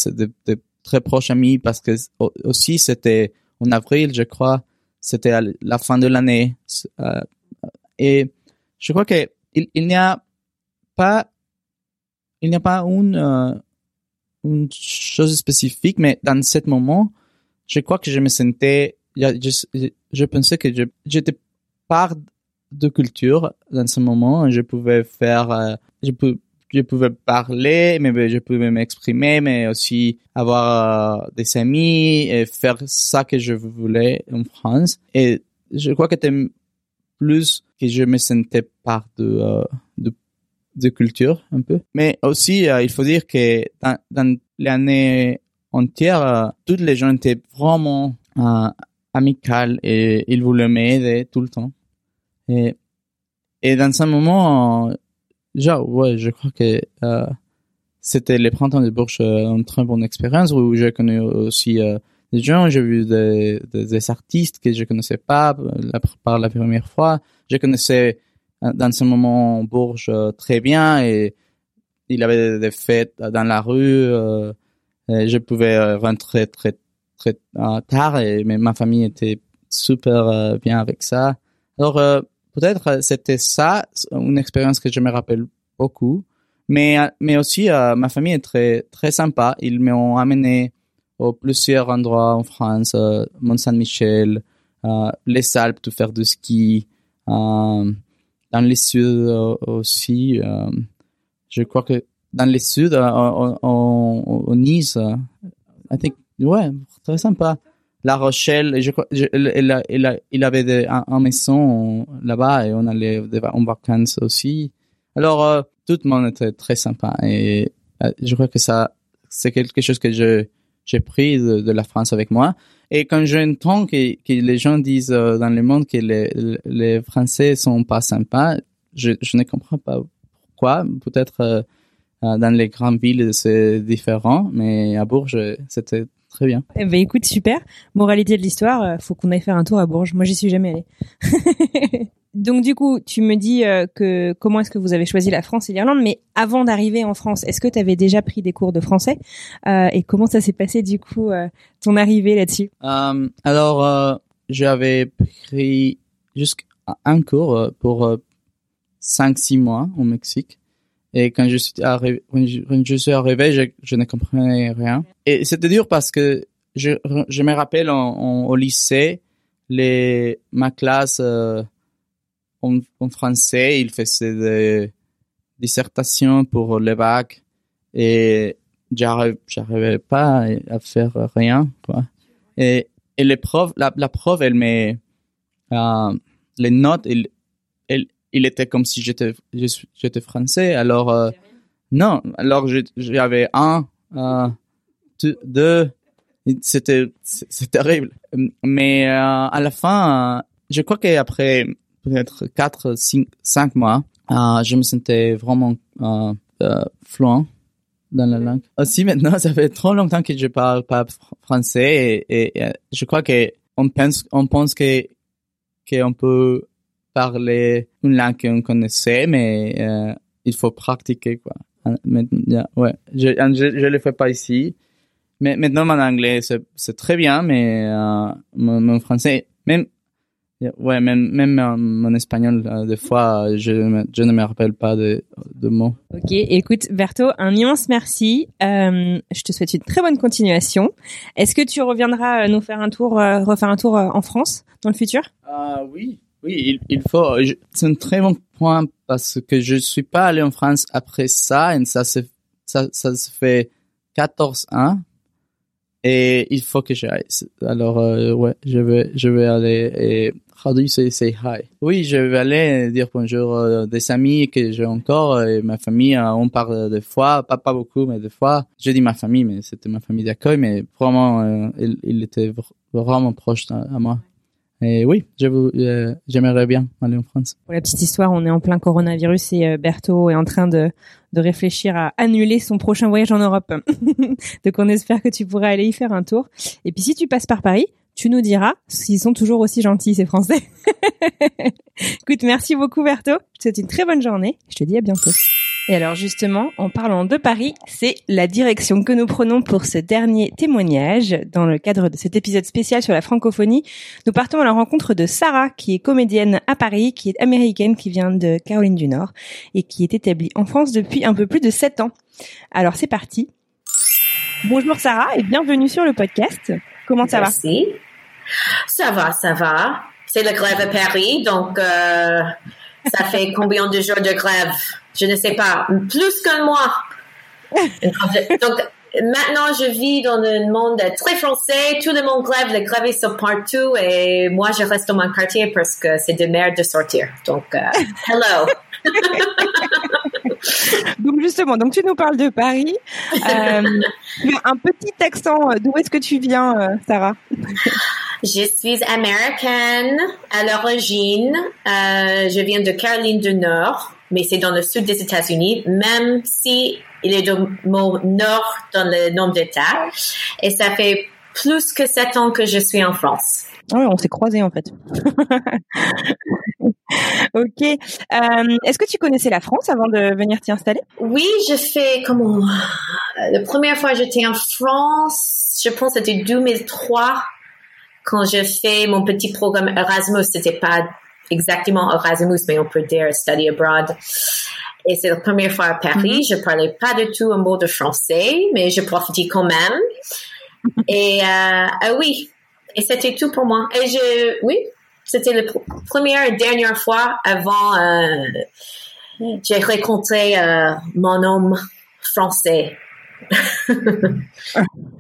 S5: très proches amis parce que au- aussi c'était en avril, je crois, c'était la fin de l'année. Euh, et je crois que il n'y a pas, il n'y a pas une, euh, une chose spécifique, mais dans ce moment, je crois que je me sentais, je, je, pensais que j'étais part de culture dans ce moment. Je pouvais faire, euh, je, peux, je pouvais parler, mais je pouvais m'exprimer, mais aussi avoir euh, des amis et faire ça que je voulais en France. Et je crois que c'était plus que je me sentais part de, euh, de, culture un peu. Mais aussi, euh, il faut dire que dans, l'année entière, euh, toutes les gens étaient vraiment euh, amicales et ils voulaient m'aider tout le temps. Et, et dans ce moment, genre, ouais, je crois que c'était les printemps de Bourges une très bonne expérience où j'ai connu aussi des gens, j'ai vu des, des, artistes que je connaissais pas par la première fois. Je connaissais dans ce moment Bourges euh, très bien et il avait des fêtes dans la rue. Euh, je pouvais rentrer très très euh, tard et mais ma famille était super euh, bien avec ça. Alors euh, peut-être c'était ça une expérience que je me rappelle beaucoup. Mais mais aussi euh, ma famille est très très sympa. Ils m'ont amené au plusieurs endroits en France, euh, Mont Saint-Michel, euh, les Alpes, pour faire du ski, euh, dans les Sud aussi. euh, je crois que dans les Sud, au Nice, I think, ouais, très sympa. La Rochelle, je je, il, il, il, avait des, un, maison là-bas et on allait en vacances aussi. Alors, euh, tout le monde était très sympa et euh, je crois que ça, c'est quelque chose que je, j'ai pris de, la France avec moi. Et quand j'entends que, que les gens disent euh, dans le monde que les, les Français sont pas sympas, je, ne comprends pas pourquoi. Peut-être euh, dans les grandes villes c'est différent, mais à Bourges c'était très bien.
S1: Eh ben écoute super. Moralité de l'histoire, faut qu'on aille faire un tour à Bourges. Moi j'y suis jamais allée. Donc du coup, tu me dis euh, que comment est-ce que vous avez choisi la France et l'Irlande, mais avant d'arriver en France, est-ce que tu avais déjà pris des cours de français euh, et comment ça s'est passé du coup euh, ton arrivée là-dessus?
S5: Um, Alors euh, j'avais pris jusqu'un cours euh, pour cinq six mois au Mexique. Et quand je suis arrivé, je suis arrivé, je, je, ne comprenais rien. Et c'était dur parce que je, je me rappelle en, en, au lycée les ma classe en, français, il faisait des dissertations pour les bacs et j'arrivais pas à faire rien, quoi. Et, et les profs, la, la prof, elle met euh, les notes, il, elle, il était comme si j'étais, j'étais français. Alors, euh, non, alors j'avais un, euh, deux, c'était, c'est terrible. Mais à la fin, je crois qu'après peut-être 4, 5, 5 mois, euh, je me sentais vraiment euh, euh, fluent dans la langue. Aussi maintenant, ça fait trop longtemps que je parle pas français et, je crois que on pense, on pense que qu'on peut parler une langue qu'on connaissait, mais euh, il faut pratiquer quoi. Ouais, je, je, je le fais pas ici Mais maintenant, mon anglais, c'est très bien, mais euh, mon, mon français, même ouais, même même mon, mon espagnol, euh, des fois, je je ne me rappelle pas de de mots.
S1: Ok, écoute Bertho, un immense merci. Euh, je te souhaite une très bonne continuation. Est-ce que tu reviendras euh, nous faire un tour, euh, refaire un tour euh, en France dans le futur?
S5: Ah oui, oui, il, il faut. C'est un très bon point parce que je suis pas allé en France après ça et ça se ça ça se fait 14 ans et il faut que j'aille. Alors euh, ouais, je vais je vais aller et how do you say say hi? Oui, je vais aller dire bonjour à des amis que j'ai encore et ma famille. euh, On parle des fois, pas pas beaucoup, mais des fois. Je dis ma famille, mais c'était ma famille d'accueil, mais vraiment euh, il, était vr- vraiment proche à moi. Et oui, euh, j'aimerais bien aller en France.
S1: Pour la petite histoire, on est en plein coronavirus et euh, Bertho est en train de, de réfléchir à annuler son prochain voyage en Europe. Donc on espère que tu pourras aller y faire un tour. Et puis si tu passes par Paris, tu nous diras s'ils sont toujours aussi gentils ces Français. Écoute, merci beaucoup Bertho. Je te souhaite une très bonne journée. Je te dis à bientôt. Et alors justement, en parlant de Paris, c'est la direction que nous prenons pour ce dernier témoignage. Dans le cadre de cet épisode spécial sur la francophonie, nous partons à la rencontre de Sarah, qui est comédienne à Paris, qui est américaine, qui vient de Caroline du Nord et qui est établie en France depuis un peu plus de sept ans. Alors c'est parti. Bonjour Sarah et bienvenue sur le podcast. Comment ça va?
S6: Merci. Ça va, ça va. C'est la grève à Paris, donc euh, ça fait combien de jours de grève? Je ne sais pas. Plus qu'un mois. donc maintenant, je vis dans un monde très français. Tout le monde grève, les grèves sont partout, et moi, je reste dans mon quartier parce que c'est de merde de sortir. Donc, euh, hello.
S1: Donc justement, donc tu nous parles de Paris. Euh, un petit accent. D'où est-ce que tu viens, euh, Sarah?
S6: Je suis américaine à l'origine. Euh, je viens de Caroline du Nord, mais c'est dans le sud des États-Unis, même si il est mon nord dans le nombre d'États. Et ça fait plus que sept ans que je suis en France.
S1: Oui, on s'est croisés en fait. ok. Euh, Est-ce que tu connaissais la France avant de venir t'y installer?
S6: Oui, je fais comment? La première fois que j'étais en France, je pense que c'était 2003 quand j'ai fait mon petit programme Erasmus. C'était pas exactement Erasmus, mais on peut dire study abroad. Et c'est la première fois à Paris. Je parlais pas du tout un mot de français, mais je profitais quand même. Et euh, ah oui, et c'était tout pour moi. Et je, oui, c'était la pr- première et dernière fois avant. Euh, j'ai rencontré euh, mon homme français.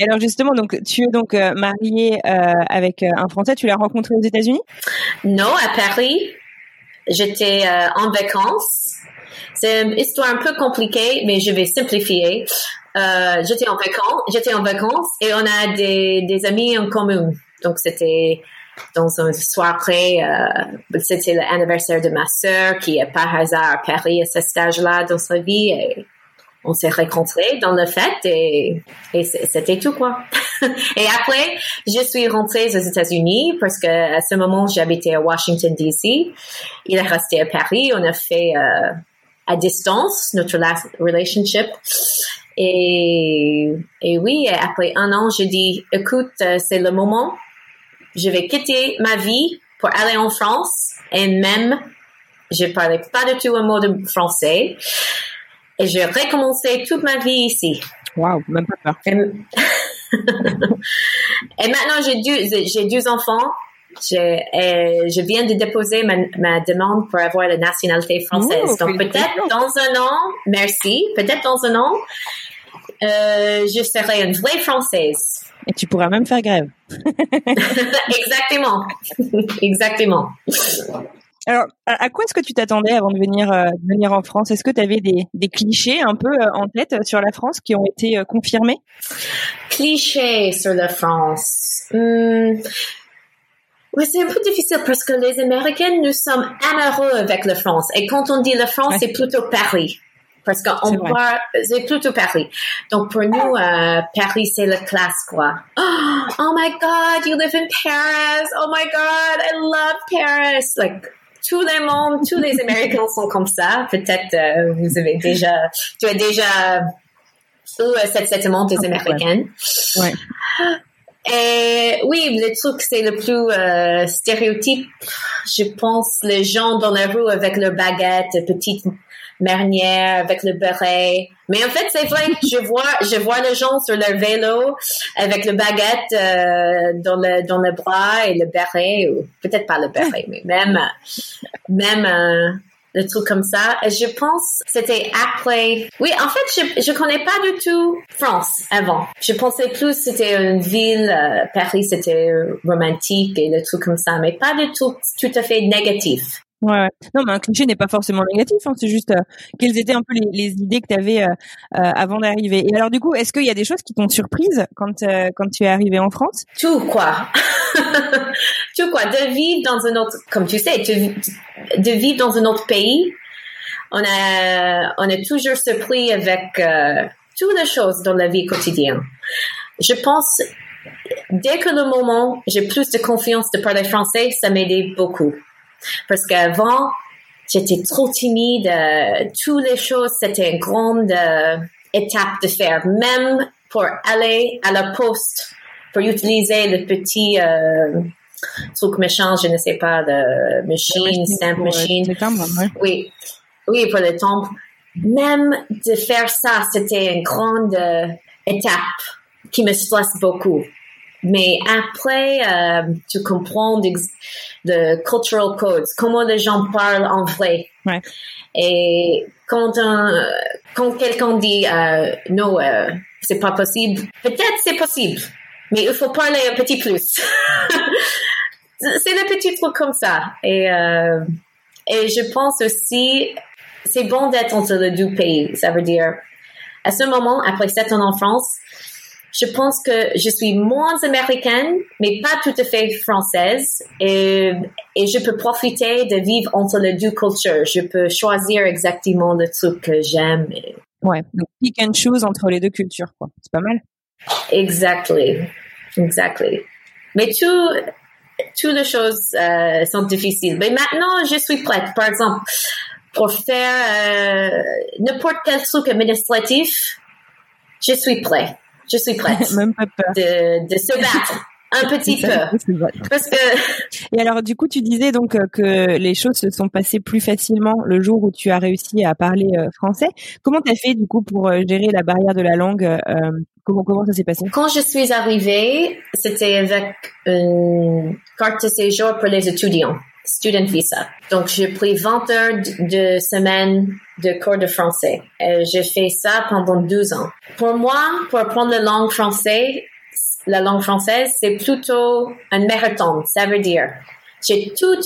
S1: Alors justement, donc tu es donc euh, mariée euh, avec euh, un Français. Tu l'as rencontré aux États-Unis?
S6: Non, à Paris, j'étais en vacances. C'est une histoire un peu compliquée, mais je vais simplifier. J'étais en vacances, j'étais en vacances et on a des, amis en commun. Donc c'était dans une soirée, euh, c'était l'anniversaire de ma sœur qui est par hasard à Paris à ce stage-là dans sa vie on s'est rencontrés dans le fête et, et c'était tout quoi. et après, je suis rentrée aux États-Unis parce que à ce moment j'habitais à Washington D.C. Il est resté à Paris. On a fait euh, à distance notre last relationship. Et, et oui, après un an, j'ai dit, écoute, euh, c'est le moment. Je vais quitter ma vie pour aller en France. Et même, je parlais pas du tout un mot de français. Et j'ai recommencé toute ma vie ici.
S1: Waouh, même pas peur.
S6: Et, et maintenant, j'ai deux, j'ai deux enfants. Je viens de déposer ma, ma demande pour avoir la nationalité française.
S1: Oh,
S6: Donc peut-être dans un an, merci, peut-être dans un an, euh, je serai une vraie française.
S1: Et tu pourras même faire grève.
S6: Exactement, exactement.
S1: Alors, à, à quoi est-ce que tu t'attendais avant de venir, euh, de venir en France? Est-ce que tu avais des, des clichés un peu euh, en tête euh, sur la France qui ont été euh, confirmés?
S6: Cliché sur la France. Hmm. Oui, c'est un peu difficile parce que les Américains, nous sommes amoureux avec la France. Et quand on dit la France,
S1: Ouais.
S6: c'est plutôt Paris. Parce qu'on voit, c'est plutôt Paris. Donc pour nous, euh, Paris, c'est la classe, quoi. Oh, oh my God, you live in Paris. Oh my God, I love Paris. Like, tous les mondes, tous les Américains sont comme ça. Peut-être euh, vous avez déjà, tu as déjà Ou euh, cette settlement des Américaines.
S1: Ouais.
S6: Et oui, le truc, c'est le plus euh, stéréotype. Je pense les gens dans la rue avec leur baguette, petite marnière, avec le beret. Mais en fait, c'est vrai, je vois, je vois les gens sur leur vélo avec le baguette euh, dans le dans le bras et le beret, ou peut-être pas le beret, mais même même euh, le truc comme ça. Et je pense c'était après. Oui, en fait, je je connais pas du tout France avant. Je pensais plus c'était une ville, euh, Paris c'était romantique et le truc comme ça, mais pas du tout tout à fait négatif.
S1: Ouais. Non, mais un cliché n'est pas forcément négatif. Hein, c'est juste euh, quelles étaient un peu les, idées que tu avais euh, euh, avant d'arriver. Et alors, du coup, est-ce qu'il y a des choses qui t'ont surprise quand quand tu es arrivé en France?
S6: Tout quoi. Tout quoi. De vivre dans un autre, comme tu sais, de, vivre dans un autre pays. On a, on est toujours surpris avec toutes les choses dans la vie quotidienne. Je pense, dès que le moment, j'ai plus de confiance de parler français, ça m'aidait beaucoup. Parce qu'avant, j'étais trop timide. Euh, toutes les choses, c'était une grande euh, étape de faire. Même pour aller à la poste, pour utiliser le petit euh, truc méchant, je ne sais pas, de machine, stamp machine.
S1: timbres, ouais.
S6: Oui, oui, pour le temps. Même de faire ça, c'était une grande étape qui me stresse beaucoup. Mais après, euh, tu comprends de cultural codes, comment les gens parlent en vrai.
S1: Ouais.
S6: Et quand un, quand quelqu'un dit euh, non, euh, c'est pas possible, peut-être c'est possible, mais il faut parler un petit plus. c'est le petit truc comme ça. Et euh, et je pense aussi, c'est bon d'être entre les deux pays. Ça veut dire, à ce moment, après sept ans en France, je pense que je suis moins américaine, mais pas tout à fait française. Et, et je peux profiter de vivre entre les deux cultures. Je peux choisir exactement le truc que j'aime.
S1: Ouais. Donc pick and choose entre les deux cultures, quoi. C'est pas mal.
S6: Exactly. Exactly. Mais tout, toutes les choses euh, sont difficiles. Mais maintenant, je suis prête. Par exemple, pour faire euh, n'importe quel truc administratif, je suis prête. Je suis prête
S1: Même pas peur.
S6: de, de se battre un petit peu. Parce que
S1: Et alors, du coup, tu disais donc euh, que les choses se sont passées plus facilement le jour où tu as réussi à parler euh, français. Comment t'as fait du coup pour euh, gérer la barrière de la langue euh, Comment comment ça s'est passé?
S6: Quand je suis arrivée, c'était avec une carte de séjour pour les étudiants, student visa. Donc, j'ai pris 20 heures de semaine de cours de français. Et j'ai fait ça pendant 12 ans. Pour moi, pour apprendre la langue française, la langue française, c'est plutôt un marathon. Ça veut dire, j'ai toute,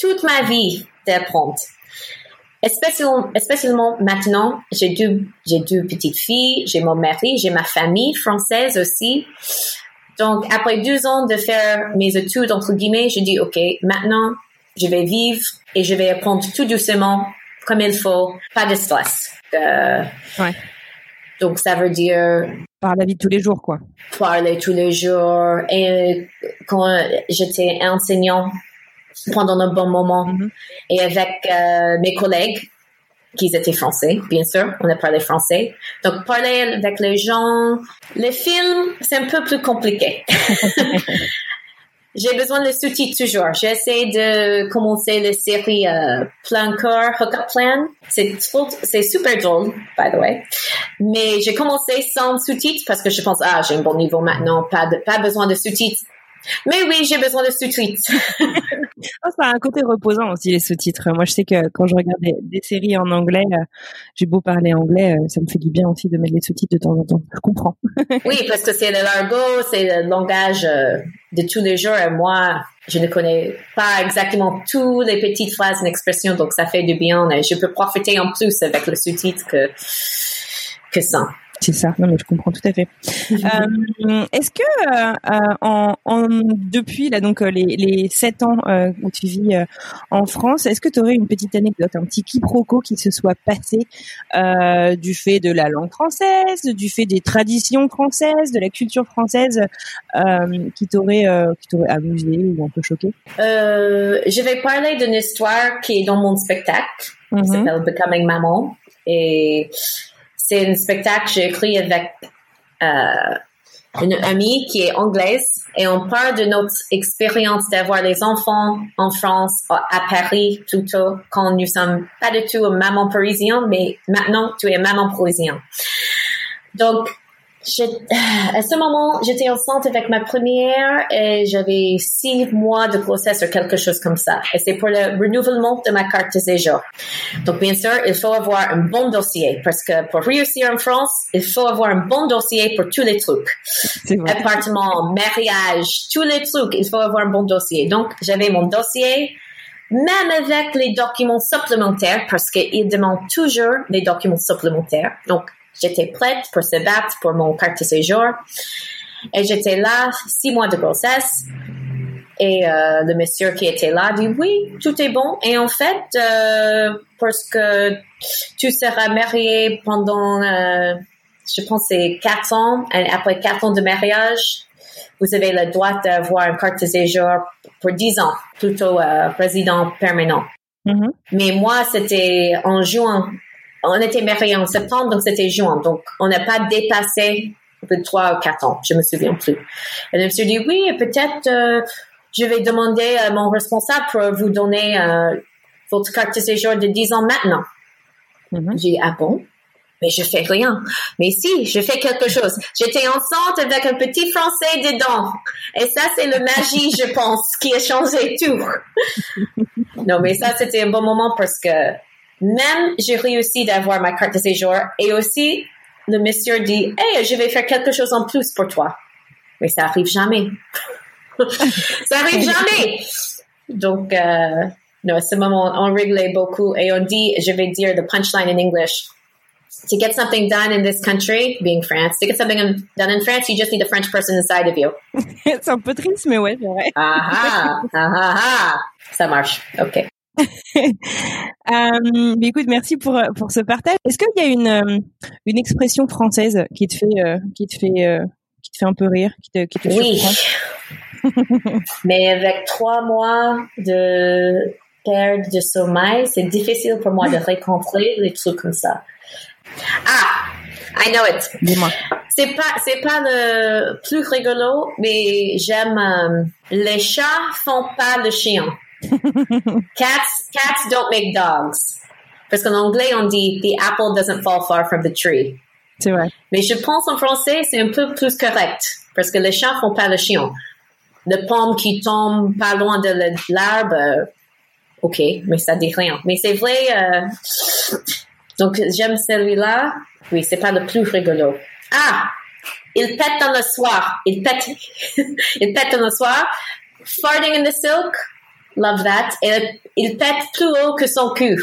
S6: toute ma vie d'apprendre. Spécialement, spécialement maintenant, j'ai deux, j'ai deux petites filles, j'ai mon mari, j'ai ma famille française aussi. Donc, après deux ans de faire mes études, entre guillemets, je dis, OK, maintenant, je vais vivre et je vais apprendre tout doucement, comme il faut, pas de stress. Euh,
S1: Ouais.
S6: Donc, ça veut dire
S1: Par la vie de tous les jours, quoi.
S6: parler tous les jours. Et quand j'étais enseignant pendant un bon moment
S1: Mhm.
S6: et avec euh, mes collègues qui étaient français, bien sûr, on a parlé français. Donc parler avec les gens, les films, c'est un peu plus compliqué. J'ai besoin de sous-titres toujours. J'essaie de commencer la série euh, Plan Corps, Hookup Plan. C'est super drôle, by the way. Mais j'ai commencé sans sous-titres parce que je pense, ah, j'ai un bon niveau maintenant, pas de, pas besoin de sous-titres. Mais oui, j'ai besoin de sous-titres.
S1: Oh, ça a un côté reposant aussi les sous-titres. Moi, je sais que quand je regarde des, des séries en anglais, euh, j'ai beau parler anglais, euh, ça me fait du bien aussi de mettre les sous-titres de temps en temps. Je comprends.
S6: Oui, parce que c'est le l'argot, c'est le langage euh, de tous les jours. Et moi, je ne connais pas exactement toutes les petites phrases et expressions, donc ça fait du bien. Et je peux profiter en plus avec le sous-titre que, que ça.
S1: C'est ça. Non, mais je comprends tout à fait. Euh, Est-ce que euh, euh, en, en- depuis là donc les, les sept ans euh, où tu vis en France, est-ce que tu aurais une petite anecdote, un petit quiproquo qui se soit passé du fait de la langue française, du fait des traditions françaises, de la culture française, qui t'aurait qui t'aurait amusé ou un peu choqué?
S6: Je vais parler d'une histoire qui est dans mon spectacle. qui
S1: Mhm.
S6: s'appelle Becoming Maman. Et c'est un spectacle que j'ai écrit avec euh, une amie qui est anglaise et on parle de notre expérience d'avoir les enfants en France, à Paris plutôt, quand nous sommes pas du tout maman parisien, mais maintenant tu es maman parisien. Donc, à ce moment, j'étais enceinte avec ma première et j'avais six mois de grossesse ou quelque chose comme ça. Et c'est pour le renouvellement de ma carte de séjour. Donc, bien sûr, il faut avoir un bon dossier parce que pour réussir en France, il faut avoir un bon dossier pour tous les trucs. Appartement, mariage, tous les trucs, il faut avoir un bon dossier. Donc, j'avais mon dossier même avec les documents supplémentaires, parce qu'ils demandent toujours les documents supplémentaires. Donc, J'étais prête pour se battre pour mon carte de séjour. Et j'étais là, six mois de grossesse. Et euh, le monsieur qui était là dit oui, tout est bon. Et en fait, euh, parce que tu seras marié pendant, euh, je pense, c'est quatre ans. Et après quatre ans de mariage, vous avez le droit d'avoir une carte de séjour pour dix ans, plutôt résident permanent. Mm-hmm. Mais moi, c'était en juin on était mariés en septembre, donc c'était juin. Donc, on n'a pas dépassé de trois ou quatre ans, je me souviens plus. Et le monsieur dit, oui, peut-être euh, je vais demander à mon responsable pour vous donner euh, votre carte de séjour de 10 ans maintenant. Mm-hmm. J'ai dit, ah bon? Mais je fais rien. Mais si, je fais quelque chose. J'étais enceinte avec un petit français dedans. Et ça, c'est le magie, je pense, qui a changé tout. non, mais ça, c'était un bon moment parce que même, j'ai réussi d'avoir ma carte de séjour et aussi, le monsieur dit, hey, je vais faire quelque chose en plus pour toi. Mais ça arrive jamais. ça arrive jamais. Donc, euh, non, à ce moment, on réglait beaucoup et on dit, je vais dire the punchline in English. To get something done in this country, being France, to get something done in France, you just need a French person inside of you.
S1: c'est un peu triste, mais ouais, c'est vrai.
S6: Ah ah, ah ah. Ça marche. OK.
S1: euh, écoute, merci pour pour ce partage. Est-ce qu'il y a une euh, une expression française qui te fait euh, qui te fait euh, qui te fait un peu rire, qui te qui te
S6: oui. Mais avec trois mois de perte de sommeil, c'est difficile pour moi de rencontrer les trucs comme ça. Ah, I know it.
S1: Dis-moi.
S6: C'est pas, c'est pas le plus rigolo, mais j'aime. les chats font pas le chien. cats, cats don't make dogs. Parce qu'en anglais, on dit the apple doesn't fall far from the tree.
S1: C'est vrai.
S6: Mais je pense en français, c'est un peu plus correct. Parce que les chats font pas le chien. Le pomme qui tombe pas loin de l'arbre, euh, ok, mais ça dit rien. Mais c'est vrai, euh, donc j'aime celui-là. Oui, c'est pas le plus rigolo. Ah! Il pète dans le soir. Il pète, il pète dans le soir. Farting in the silk? Love that. Et il pète plus haut que son cul.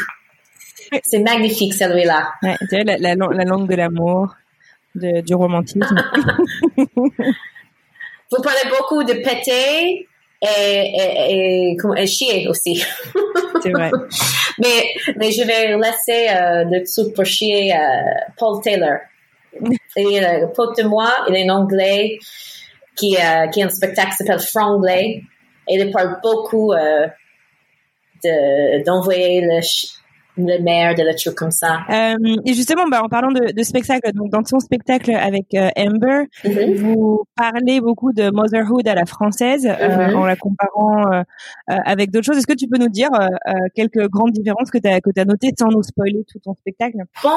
S6: C'est magnifique celui-là.
S1: Ouais, la, la, la, langue de l'amour, du romantisme.
S6: Vous parlez beaucoup de péter et, et, et, chier aussi.
S1: C'est vrai.
S6: mais, mais je vais laisser euh, le truc pour chier euh, Paul Taylor. Il est pote de moi, il est un anglais qui, euh, qui a un spectacle qui s'appelle Franglais il parle beaucoup euh, d'envoyer le, le maire de la truc comme ça.
S1: Euh, et justement, bah, en parlant de, de, spectacle, donc dans ton spectacle avec euh, Amber, mm-hmm. vous parlez beaucoup de motherhood à la française euh, mm-hmm. en la comparant avec d'autres choses. Est-ce que tu peux nous dire quelques grandes différences que tu as que as notées sans nous spoiler tout ton spectacle?
S6: Bon,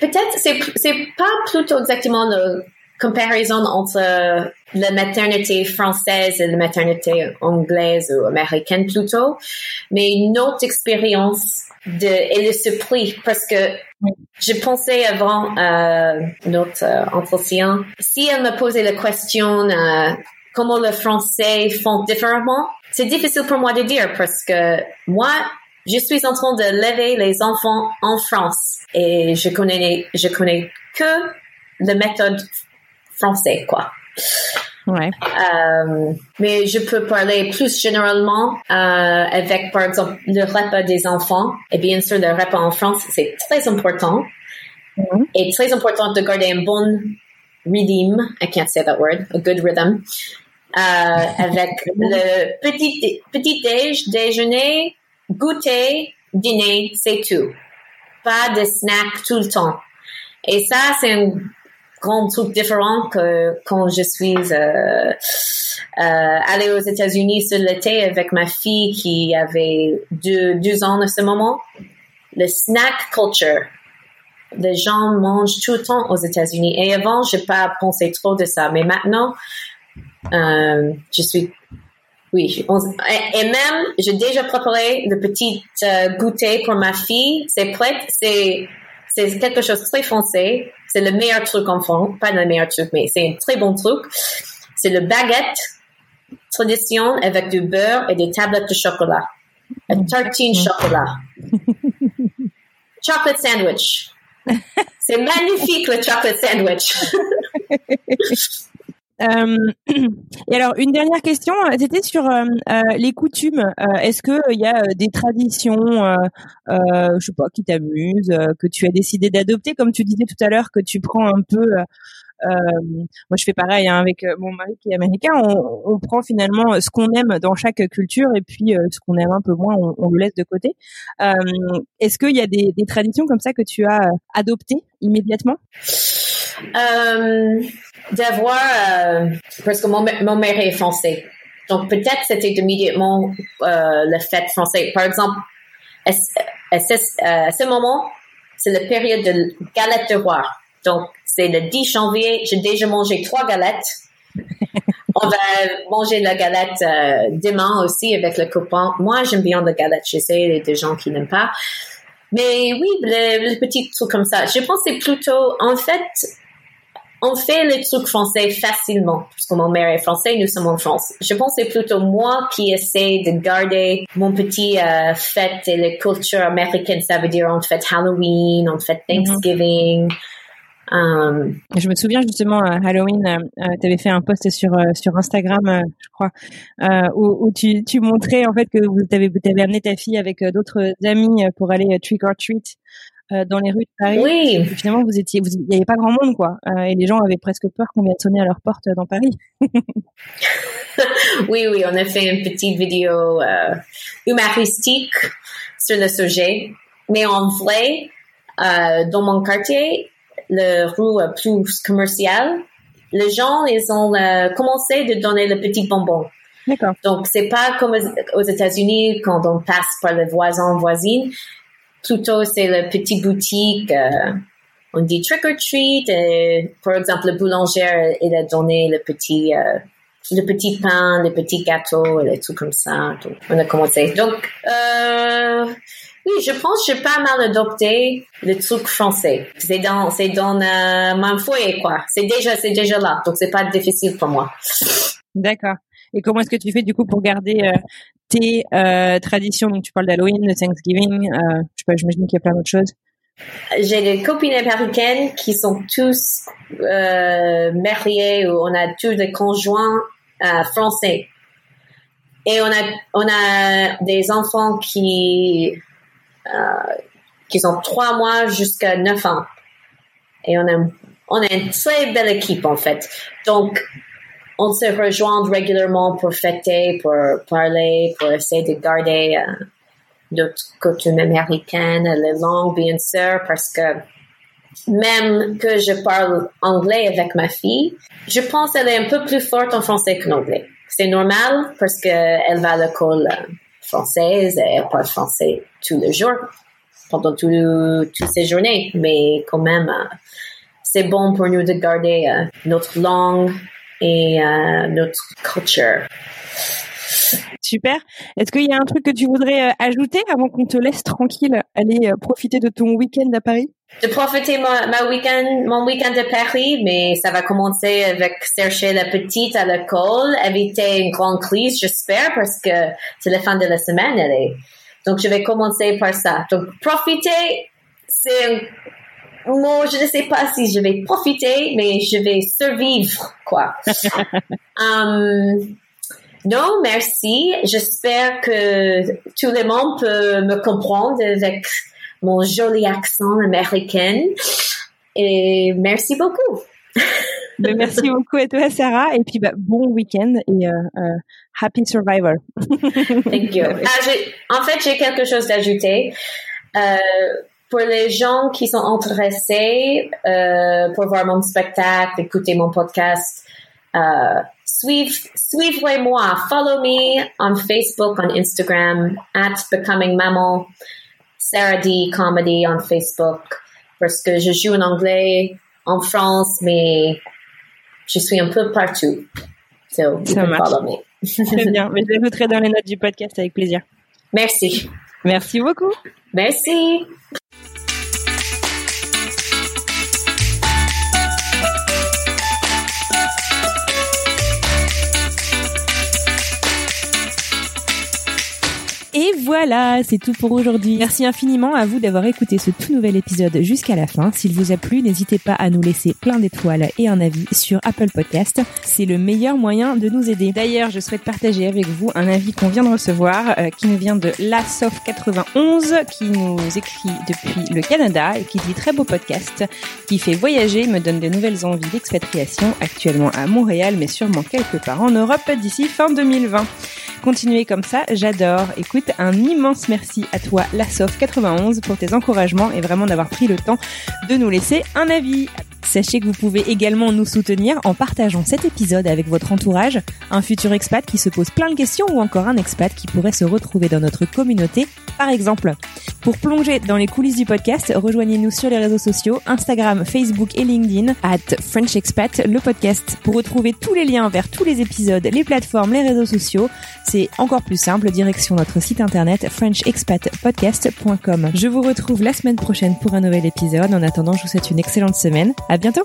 S6: peut-être c'est c'est pas plutôt exactement le comparaison entre la maternité française et la maternité anglaise ou américaine plutôt, mais une autre expérience de et le surpris parce que je pensais avant euh, notre euh, entretien, si elle me posait la question euh, comment le français font différemment, c'est difficile pour moi de dire parce que moi, je suis en train de lever les enfants en France et je connais je connais que la méthode français, quoi.
S1: Ouais.
S6: Euh, mais je peux parler plus généralement euh, avec, par exemple, le repas des enfants. Et bien sûr, le repas en France, c'est très important. Mm-hmm. Et très important de garder un bon rhythm. I can't say that word. A good rhythm. Euh, avec le petit, petit déj, déjeuner, goûter, dîner, c'est tout. Pas de snack tout le temps. Et ça, c'est un grand truc différent que quand je suis euh, euh, allée aux États-Unis sur l'été avec ma fille qui avait deux, ans à ce moment. Le snack culture. Les gens mangent tout le temps aux États-Unis. Et avant, j'ai pas pensé trop de ça, mais maintenant, euh, je suis oui, et même j'ai déjà préparé le petit goûter pour ma fille. C'est prêt, c'est c'est quelque chose de très français. C'est le meilleur truc en France, pas le meilleur truc, mais c'est un très bon truc. C'est le baguette tradition avec du beurre et des tablettes de chocolat. Un tartine chocolat. chocolate sandwich. C'est magnifique le chocolate sandwich.
S1: Euh, et alors une dernière question, c'était sur euh, euh, les coutumes. Est-ce que il y a des traditions, je sais pas, qui t'amusent, que tu as décidé d'adopter, comme tu disais tout à l'heure, que tu prends un peu. moi, je fais pareil hein, avec mon mari qui est américain. On, prend finalement ce qu'on aime dans chaque culture et puis ce qu'on aime un peu moins, on, le laisse de côté. Est-ce qu'il y a des, des traditions comme ça que tu as adoptées immédiatement?
S6: Euh, d'avoir, euh, parce que mon, mon mère est français. Donc peut-être c'était immédiatement euh, le fait français. Par exemple, à, ce, à ce moment, c'est la période de galette de roi. Donc c'est le 10 janvier, j'ai déjà mangé trois galettes. On va manger la galette euh, demain aussi avec le copain. Moi, j'aime bien la galette. Je sais, il y a des gens qui n'aiment pas. Mais oui, le, le petit truc comme ça. Je c'est plutôt, en fait, on fait les trucs français facilement, puisque mon mère est français, nous sommes en France. Je pense que c'est plutôt moi qui essaie de garder mon petit euh, fête et la culture américaine. Ça veut dire on fait Halloween, on fait mhm. Thanksgiving.
S1: Um, je me souviens justement à Halloween, euh, euh tu avais fait un post sur euh, sur Instagram, euh, je crois, où, où, tu, tu montrais en fait que vous avez, avais amené ta fille avec d'autres amis pour aller trick or treat euh, dans les rues de Paris.
S6: Oui.
S1: finalement, vous étiez, il n'y avait pas grand monde, quoi. Euh, et les gens avaient presque peur qu'on vienne sonner à leur porte dans Paris.
S6: oui, oui, on a fait une petite vidéo euh, humoristique sur le sujet. Mais en vrai, euh, dans mon quartier, le rue plus commercial, les gens, ils ont commencé de donner le petit bonbon.
S1: D'accord.
S6: Donc, c'est pas comme aux États-Unis quand on passe par les voisins, voisines plutôt c'est la petite boutique. Euh, on dit trick or treat. Et, par exemple, le boulanger, il a donné le petit, euh, le petit pain, les petits gâteaux, et tout comme ça. Donc, on a commencé. Donc, euh, oui, je pense que j'ai pas mal adopté le truc français. C'est dans, c'est dans euh, mon foyer, quoi. C'est déjà, c'est déjà là. Donc, c'est pas difficile pour moi.
S1: D'accord. Et comment est-ce que tu fais du coup pour garder euh, tes euh, traditions Donc tu parles d'Halloween, de Thanksgiving, euh, je sais pas, j'imagine qu'il y a plein d'autres choses.
S6: J'ai des copines américaines qui sont tous euh, mariées ou on a tous des conjoints euh, français. Et on a, on a des enfants qui, euh, qui sont trois mois jusqu'à neuf ans. Et on a, on a une très belle équipe en fait. Donc, on se rejoint régulièrement pour fêter, pour parler, pour essayer de garder euh, notre coutume américaine, les langues, bien sûr, parce que même que je parle anglais avec ma fille, je pense qu'elle est un peu plus forte en français qu'en anglais. C'est normal parce qu'elle va à l'école euh, française et elle parle français tous les jours, pendant toutes ces journées. Mais quand même, euh, c'est bon pour nous de garder notre langue, et euh, notre culture.
S1: Super. Est-ce qu'il y a un truc que tu voudrais euh, ajouter avant qu'on te laisse tranquille aller euh, profiter de ton week-end à Paris?
S6: De profiter ma, ma week-end, mon week-end à Paris, mais ça va commencer avec chercher la petite à l'école, éviter une grande crise, j'espère, parce que c'est la fin de la semaine. Elle est. Donc je vais commencer par ça. Donc profiter, c'est moi, je ne sais pas si je vais profiter, mais je vais survivre, quoi. um, non, merci. J'espère que tout le monde peut me comprendre avec mon joli accent américain. Et merci beaucoup.
S1: Ben, merci beaucoup à toi, Sarah. Et puis, bah, bon week-end et euh, euh, happy survivor.
S6: Thank you. Ah, en fait, j'ai quelque chose d'ajouter. Euh, pour les gens qui sont intéressés euh, pour voir mon spectacle, écouter mon podcast, euh, suivez, suivez-moi, follow me on Facebook, on Instagram, at Becoming Mammal, Sarah D Comedy on Facebook, parce que je joue en anglais en France, mais je suis un peu partout. So,
S1: Ça marche.
S6: follow me.
S1: Très bien. Mais je l'ajouterai dans les notes du podcast avec plaisir.
S6: Merci.
S1: Merci beaucoup.
S6: Merci.
S1: Et voilà, c'est tout pour aujourd'hui. Merci infiniment à vous d'avoir écouté ce tout nouvel épisode jusqu'à la fin. S'il vous a plu, n'hésitez pas à nous laisser plein d'étoiles et un avis sur Apple Podcast. C'est le meilleur moyen de nous aider. D'ailleurs, je souhaite partager avec vous un avis qu'on vient de recevoir, euh, qui nous vient de LaSof91, qui nous écrit depuis le Canada et qui dit très beau podcast, qui fait voyager, me donne de nouvelles envies d'expatriation, actuellement à Montréal, mais sûrement quelque part en Europe d'ici fin 2020. Continuez comme ça, j'adore. Écoute, un immense merci à toi, Lassof91, pour tes encouragements et vraiment d'avoir pris le temps de nous laisser un avis. Sachez que vous pouvez également nous soutenir en partageant cet épisode avec votre entourage, un futur expat qui se pose plein de questions ou encore un expat qui pourrait se retrouver dans notre communauté, par exemple. Pour plonger dans les coulisses du podcast, rejoignez-nous sur les réseaux sociaux, Instagram, Facebook et LinkedIn, at French Expat, le podcast. Pour retrouver tous les liens vers tous les épisodes, les plateformes, les réseaux sociaux, c'est encore plus simple, direction notre site internet frenchexpatpodcast.com. Je vous retrouve la semaine prochaine pour un nouvel épisode. En attendant, je vous souhaite une excellente semaine. À bientôt!